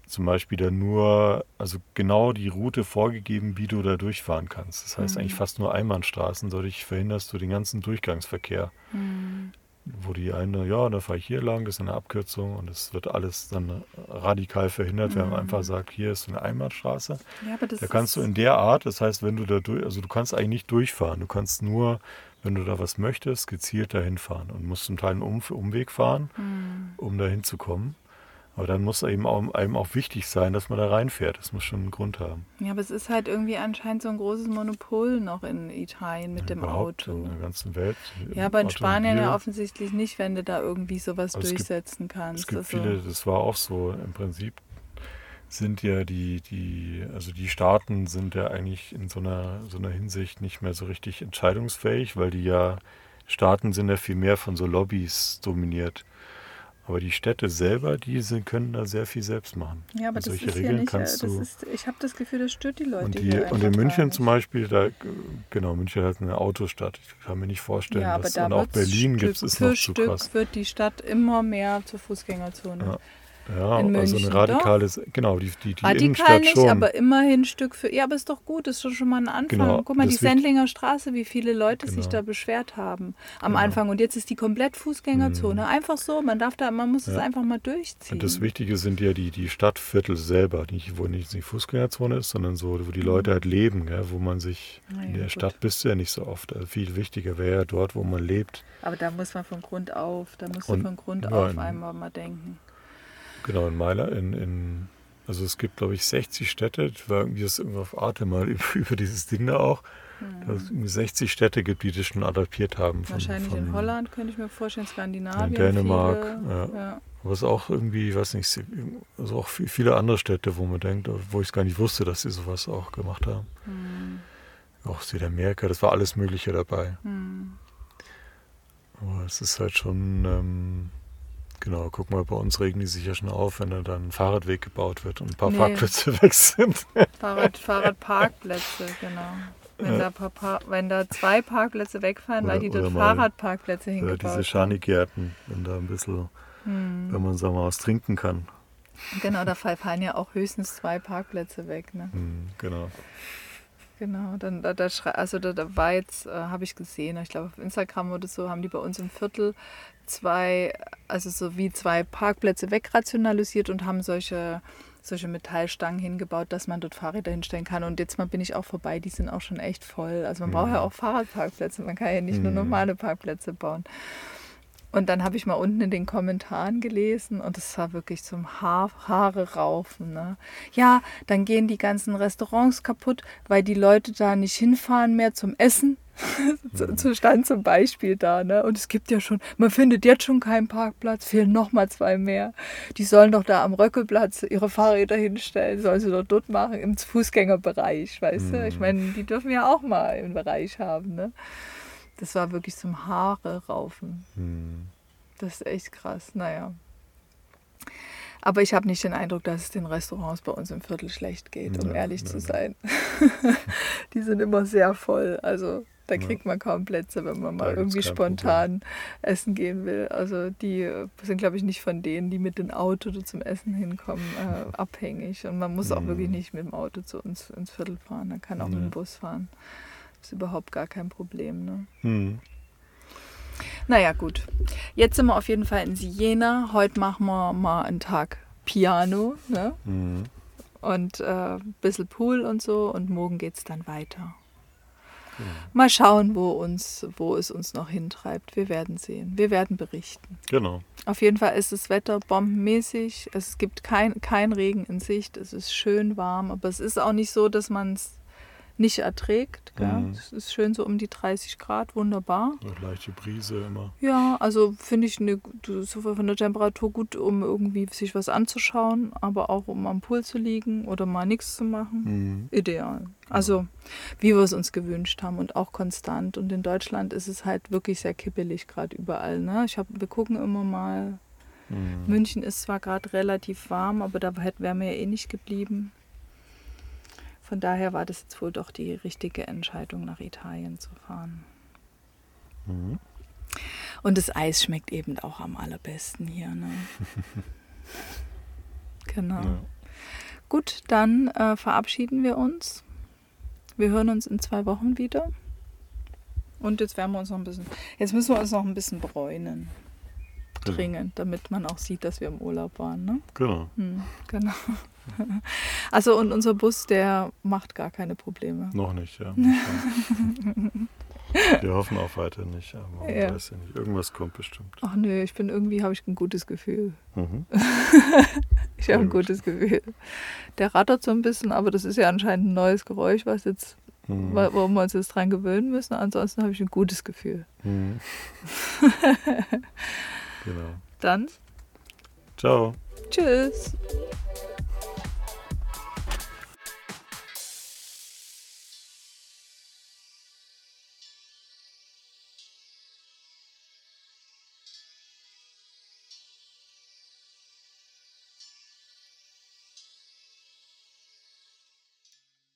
[SPEAKER 1] zum Beispiel dann nur, also genau die Route vorgegeben, wie du da durchfahren kannst. Das heißt mhm. eigentlich fast nur Einbahnstraßen, dadurch verhinderst du den ganzen Durchgangsverkehr. Mhm. Wo die eine, ja, da fahre ich hier lang, das ist eine Abkürzung und es wird alles dann radikal verhindert, mhm. wenn man einfach sagt, hier ist eine Einbahnstraße. Ja, da kannst du in der Art, das heißt, wenn du da durch, also du kannst eigentlich nicht durchfahren, du kannst nur, wenn du da was möchtest, gezielt dahin fahren und musst zum Teil einen um Umweg fahren, mhm. um da hinzukommen. Aber dann muss eben auch, einem auch wichtig sein, dass man da reinfährt. Das muss schon einen Grund haben.
[SPEAKER 2] Ja, aber es ist halt irgendwie anscheinend so ein großes Monopol noch in Italien mit ja, dem Auto.
[SPEAKER 1] In der ganzen Welt.
[SPEAKER 2] Ja, aber in Spanien ja offensichtlich nicht, wenn du da irgendwie sowas also durchsetzen
[SPEAKER 1] gibt,
[SPEAKER 2] kannst.
[SPEAKER 1] Es gibt also viele, das war auch so im Prinzip sind ja die, die, also die Staaten sind ja eigentlich in so einer, so einer Hinsicht nicht mehr so richtig entscheidungsfähig, weil die ja, Staaten sind ja viel mehr von so Lobbys dominiert. Aber die Städte selber, die sind, können da sehr viel selbst machen.
[SPEAKER 2] Ja, aber
[SPEAKER 1] Und
[SPEAKER 2] das
[SPEAKER 1] solche
[SPEAKER 2] ist
[SPEAKER 1] Regeln
[SPEAKER 2] ja nicht,
[SPEAKER 1] kannst
[SPEAKER 2] das
[SPEAKER 1] du.
[SPEAKER 2] ist, ich habe das Gefühl, das stört die Leute
[SPEAKER 1] und, die, und in München zum Beispiel, da, genau, München hat eine Autostadt. Ich kann mir nicht vorstellen,
[SPEAKER 2] Ja, aber
[SPEAKER 1] dass,
[SPEAKER 2] da
[SPEAKER 1] und auch Berlin
[SPEAKER 2] Stück
[SPEAKER 1] gibt es
[SPEAKER 2] für
[SPEAKER 1] noch zu
[SPEAKER 2] Stück
[SPEAKER 1] krass.
[SPEAKER 2] wird die Stadt immer mehr zur Fußgängerzone.
[SPEAKER 1] Ja. Ja,
[SPEAKER 2] in
[SPEAKER 1] also
[SPEAKER 2] München,
[SPEAKER 1] eine radikale, genau, die, die, die
[SPEAKER 2] Radikal
[SPEAKER 1] Innenstadt
[SPEAKER 2] nicht,
[SPEAKER 1] schon.
[SPEAKER 2] aber immerhin Stück für. Ja, aber ist doch gut, ist doch schon mal ein Anfang.
[SPEAKER 1] Genau,
[SPEAKER 2] Guck mal, die Sendlinger Straße, wie viele Leute sich
[SPEAKER 1] Genau.
[SPEAKER 2] da beschwert haben am
[SPEAKER 1] Genau.
[SPEAKER 2] Anfang. Und jetzt ist die komplett Fußgängerzone. Einfach so, man darf da, man muss es
[SPEAKER 1] Ja.
[SPEAKER 2] einfach mal durchziehen.
[SPEAKER 1] Und das Wichtige sind ja die, die Stadtviertel selber, nicht, wo nicht die Fußgängerzone ist, sondern so, wo die Leute halt leben, gell, wo man sich,
[SPEAKER 2] Na
[SPEAKER 1] in
[SPEAKER 2] Mhm. ja,
[SPEAKER 1] der
[SPEAKER 2] gut.
[SPEAKER 1] Stadt bist du ja nicht so oft. Also viel wichtiger wäre ja dort, wo man lebt.
[SPEAKER 2] Aber da muss man von Grund auf, da musst
[SPEAKER 1] Und-
[SPEAKER 2] du von Grund
[SPEAKER 1] ja,
[SPEAKER 2] auf
[SPEAKER 1] in-
[SPEAKER 2] einmal mal denken.
[SPEAKER 1] Genau, in Mailand, in, in, also es gibt, glaube ich, 60 Städte, das war irgendwie das irgendwo auf Arte mal über, über dieses Ding da auch, dass es irgendwie 60 Städte gibt, die das schon adaptiert haben. Von,
[SPEAKER 2] Mhm. Wahrscheinlich
[SPEAKER 1] von,
[SPEAKER 2] in Holland könnte ich mir vorstellen, Skandinavien.
[SPEAKER 1] In Dänemark,
[SPEAKER 2] viele,
[SPEAKER 1] ja.
[SPEAKER 2] ja.
[SPEAKER 1] Aber es ist auch irgendwie, weiß nicht, also auch viel- viele andere Städte, wo man denkt, wo ich es gar nicht wusste, dass sie sowas auch gemacht haben.
[SPEAKER 2] Hm,
[SPEAKER 1] Auch Südamerika, das war alles Mögliche dabei.
[SPEAKER 2] hm.
[SPEAKER 1] Aber es ist halt schon, ähm, genau, guck mal, bei uns regen die sich ja schon auf, wenn da dann ein Fahrradweg gebaut wird und ein paar
[SPEAKER 2] Nee.
[SPEAKER 1] Parkplätze weg sind.
[SPEAKER 2] Fahrrad, Fahrradparkplätze, genau. Wenn,
[SPEAKER 1] Ja.
[SPEAKER 2] da paar Pa- wenn da zwei Parkplätze wegfallen, weil
[SPEAKER 1] Oder-
[SPEAKER 2] die dort
[SPEAKER 1] oder
[SPEAKER 2] Fahrradparkplätze
[SPEAKER 1] Oder
[SPEAKER 2] hingebaut
[SPEAKER 1] diese
[SPEAKER 2] haben.
[SPEAKER 1] Schanigärten, wenn da ein bisschen,
[SPEAKER 2] Hm.
[SPEAKER 1] wenn man sagen wir mal was trinken kann.
[SPEAKER 2] Genau, da fall- fallen ja auch höchstens zwei Parkplätze weg. Ne?
[SPEAKER 1] Hm, genau.
[SPEAKER 2] Genau, dann da, da also da, da war jetzt, äh, habe ich gesehen, ich glaube auf Instagram oder so, haben die bei uns im Viertel zwei, also so wie zwei Parkplätze wegrationalisiert und haben solche, solche Metallstangen hingebaut, dass man dort Fahrräder hinstellen kann. Und jetzt mal bin ich auch vorbei, die sind auch schon echt voll. Also man braucht ja
[SPEAKER 1] Mhm.
[SPEAKER 2] auch Fahrradparkplätze, man kann ja nicht nur
[SPEAKER 1] Mhm.
[SPEAKER 2] normale Parkplätze bauen. Und dann habe ich mal unten in den Kommentaren gelesen und es war wirklich zum Haar, Haare raufen. Ne? Ja, dann gehen die ganzen Restaurants kaputt, weil die Leute da nicht hinfahren mehr zum Essen. so so stand zum Beispiel da. Ne? Und es gibt ja schon, man findet jetzt schon keinen Parkplatz, fehlen nochmal zwei mehr. Die sollen doch da am Röckelplatz ihre Fahrräder hinstellen, sollen sie doch dort machen, im Fußgängerbereich, weißt du? Ich
[SPEAKER 1] Mhm.
[SPEAKER 2] meine, die dürfen ja auch mal einen Bereich haben. Ne? Das war wirklich zum Haare raufen.
[SPEAKER 1] Hm.
[SPEAKER 2] Das ist echt krass. Naja. Aber ich habe nicht den Eindruck, dass es den Restaurants bei uns im Viertel schlecht geht, um
[SPEAKER 1] Ja,
[SPEAKER 2] ehrlich
[SPEAKER 1] ja,
[SPEAKER 2] zu sein. Die sind immer sehr voll. Also da kriegt man kaum Plätze, wenn man mal irgendwie spontan essen gehen will. Also die äh, sind, glaube ich, nicht von denen, die mit dem Auto zum Essen hinkommen, äh, abhängig. Und man muss auch
[SPEAKER 1] Mhm.
[SPEAKER 2] wirklich nicht mit dem Auto zu uns ins Viertel fahren. Man kann auch mit
[SPEAKER 1] Nee.
[SPEAKER 2] dem Bus fahren. Ist überhaupt gar kein Problem. Ne?
[SPEAKER 1] Hm.
[SPEAKER 2] Naja, gut. Jetzt sind wir auf jeden Fall in Siena. Heute machen wir mal einen Tag Piano ne?
[SPEAKER 1] Hm.
[SPEAKER 2] und äh, ein bisschen Pool und so. Und morgen geht es dann weiter.
[SPEAKER 1] Genau.
[SPEAKER 2] Mal schauen, wo, uns, wo es uns noch hintreibt. Wir werden sehen. Wir werden berichten.
[SPEAKER 1] Genau.
[SPEAKER 2] Auf jeden Fall ist das Wetter bombenmäßig. Es gibt kein, kein Regen in Sicht. Es ist schön warm. Aber es ist auch nicht so, dass man es nicht erträgt. Gell?
[SPEAKER 1] Mhm.
[SPEAKER 2] Es ist schön so um die 30 Grad. Wunderbar.
[SPEAKER 1] So leichte Brise immer.
[SPEAKER 2] Ja, also finde ich eine, so von der Temperatur gut, um irgendwie sich was anzuschauen, aber auch um am Pool zu liegen oder mal nichts zu machen.
[SPEAKER 1] Hm.
[SPEAKER 2] Ideal. Also wie wir es uns gewünscht haben und auch konstant. Und in Deutschland ist es halt wirklich sehr kippelig gerade überall. Ne? Ich hab, wir gucken immer mal.
[SPEAKER 1] Hm.
[SPEAKER 2] München ist zwar gerade relativ warm, aber da hätten- wären wir ja eh nicht geblieben. Von daher war das jetzt wohl doch die richtige Entscheidung, nach Italien zu fahren.
[SPEAKER 1] Hm.
[SPEAKER 2] Und das Eis schmeckt eben auch am allerbesten hier. Ne? genau.
[SPEAKER 1] Ja.
[SPEAKER 2] Gut, dann äh, verabschieden wir uns. Wir hören uns in zwei Wochen wieder. Und jetzt werden wir uns noch ein bisschen. Jetzt müssen wir uns noch ein bisschen bräunen.
[SPEAKER 1] Genau.
[SPEAKER 2] Dringend, damit man auch sieht, dass wir im Urlaub waren. Ne?
[SPEAKER 1] Genau.
[SPEAKER 2] Hm, genau. Also und unser Bus, der macht gar keine Probleme.
[SPEAKER 1] Noch nicht, ja. Wir hoffen auch weiter nicht, aber
[SPEAKER 2] Ja.
[SPEAKER 1] weiß ja nicht. Irgendwas kommt bestimmt.
[SPEAKER 2] Ach nö, ich bin irgendwie, habe ich ein gutes Gefühl.
[SPEAKER 1] Mhm.
[SPEAKER 2] Ich habe ein
[SPEAKER 1] gut.
[SPEAKER 2] gutes Gefühl. Der rattert so ein bisschen, aber das ist ja anscheinend ein neues Geräusch, was jetzt,
[SPEAKER 1] Mhm.
[SPEAKER 2] wo wir uns jetzt dran gewöhnen müssen. Ansonsten habe ich ein gutes Gefühl.
[SPEAKER 1] Mhm. genau.
[SPEAKER 2] Dann
[SPEAKER 1] Ciao.
[SPEAKER 2] tschüss.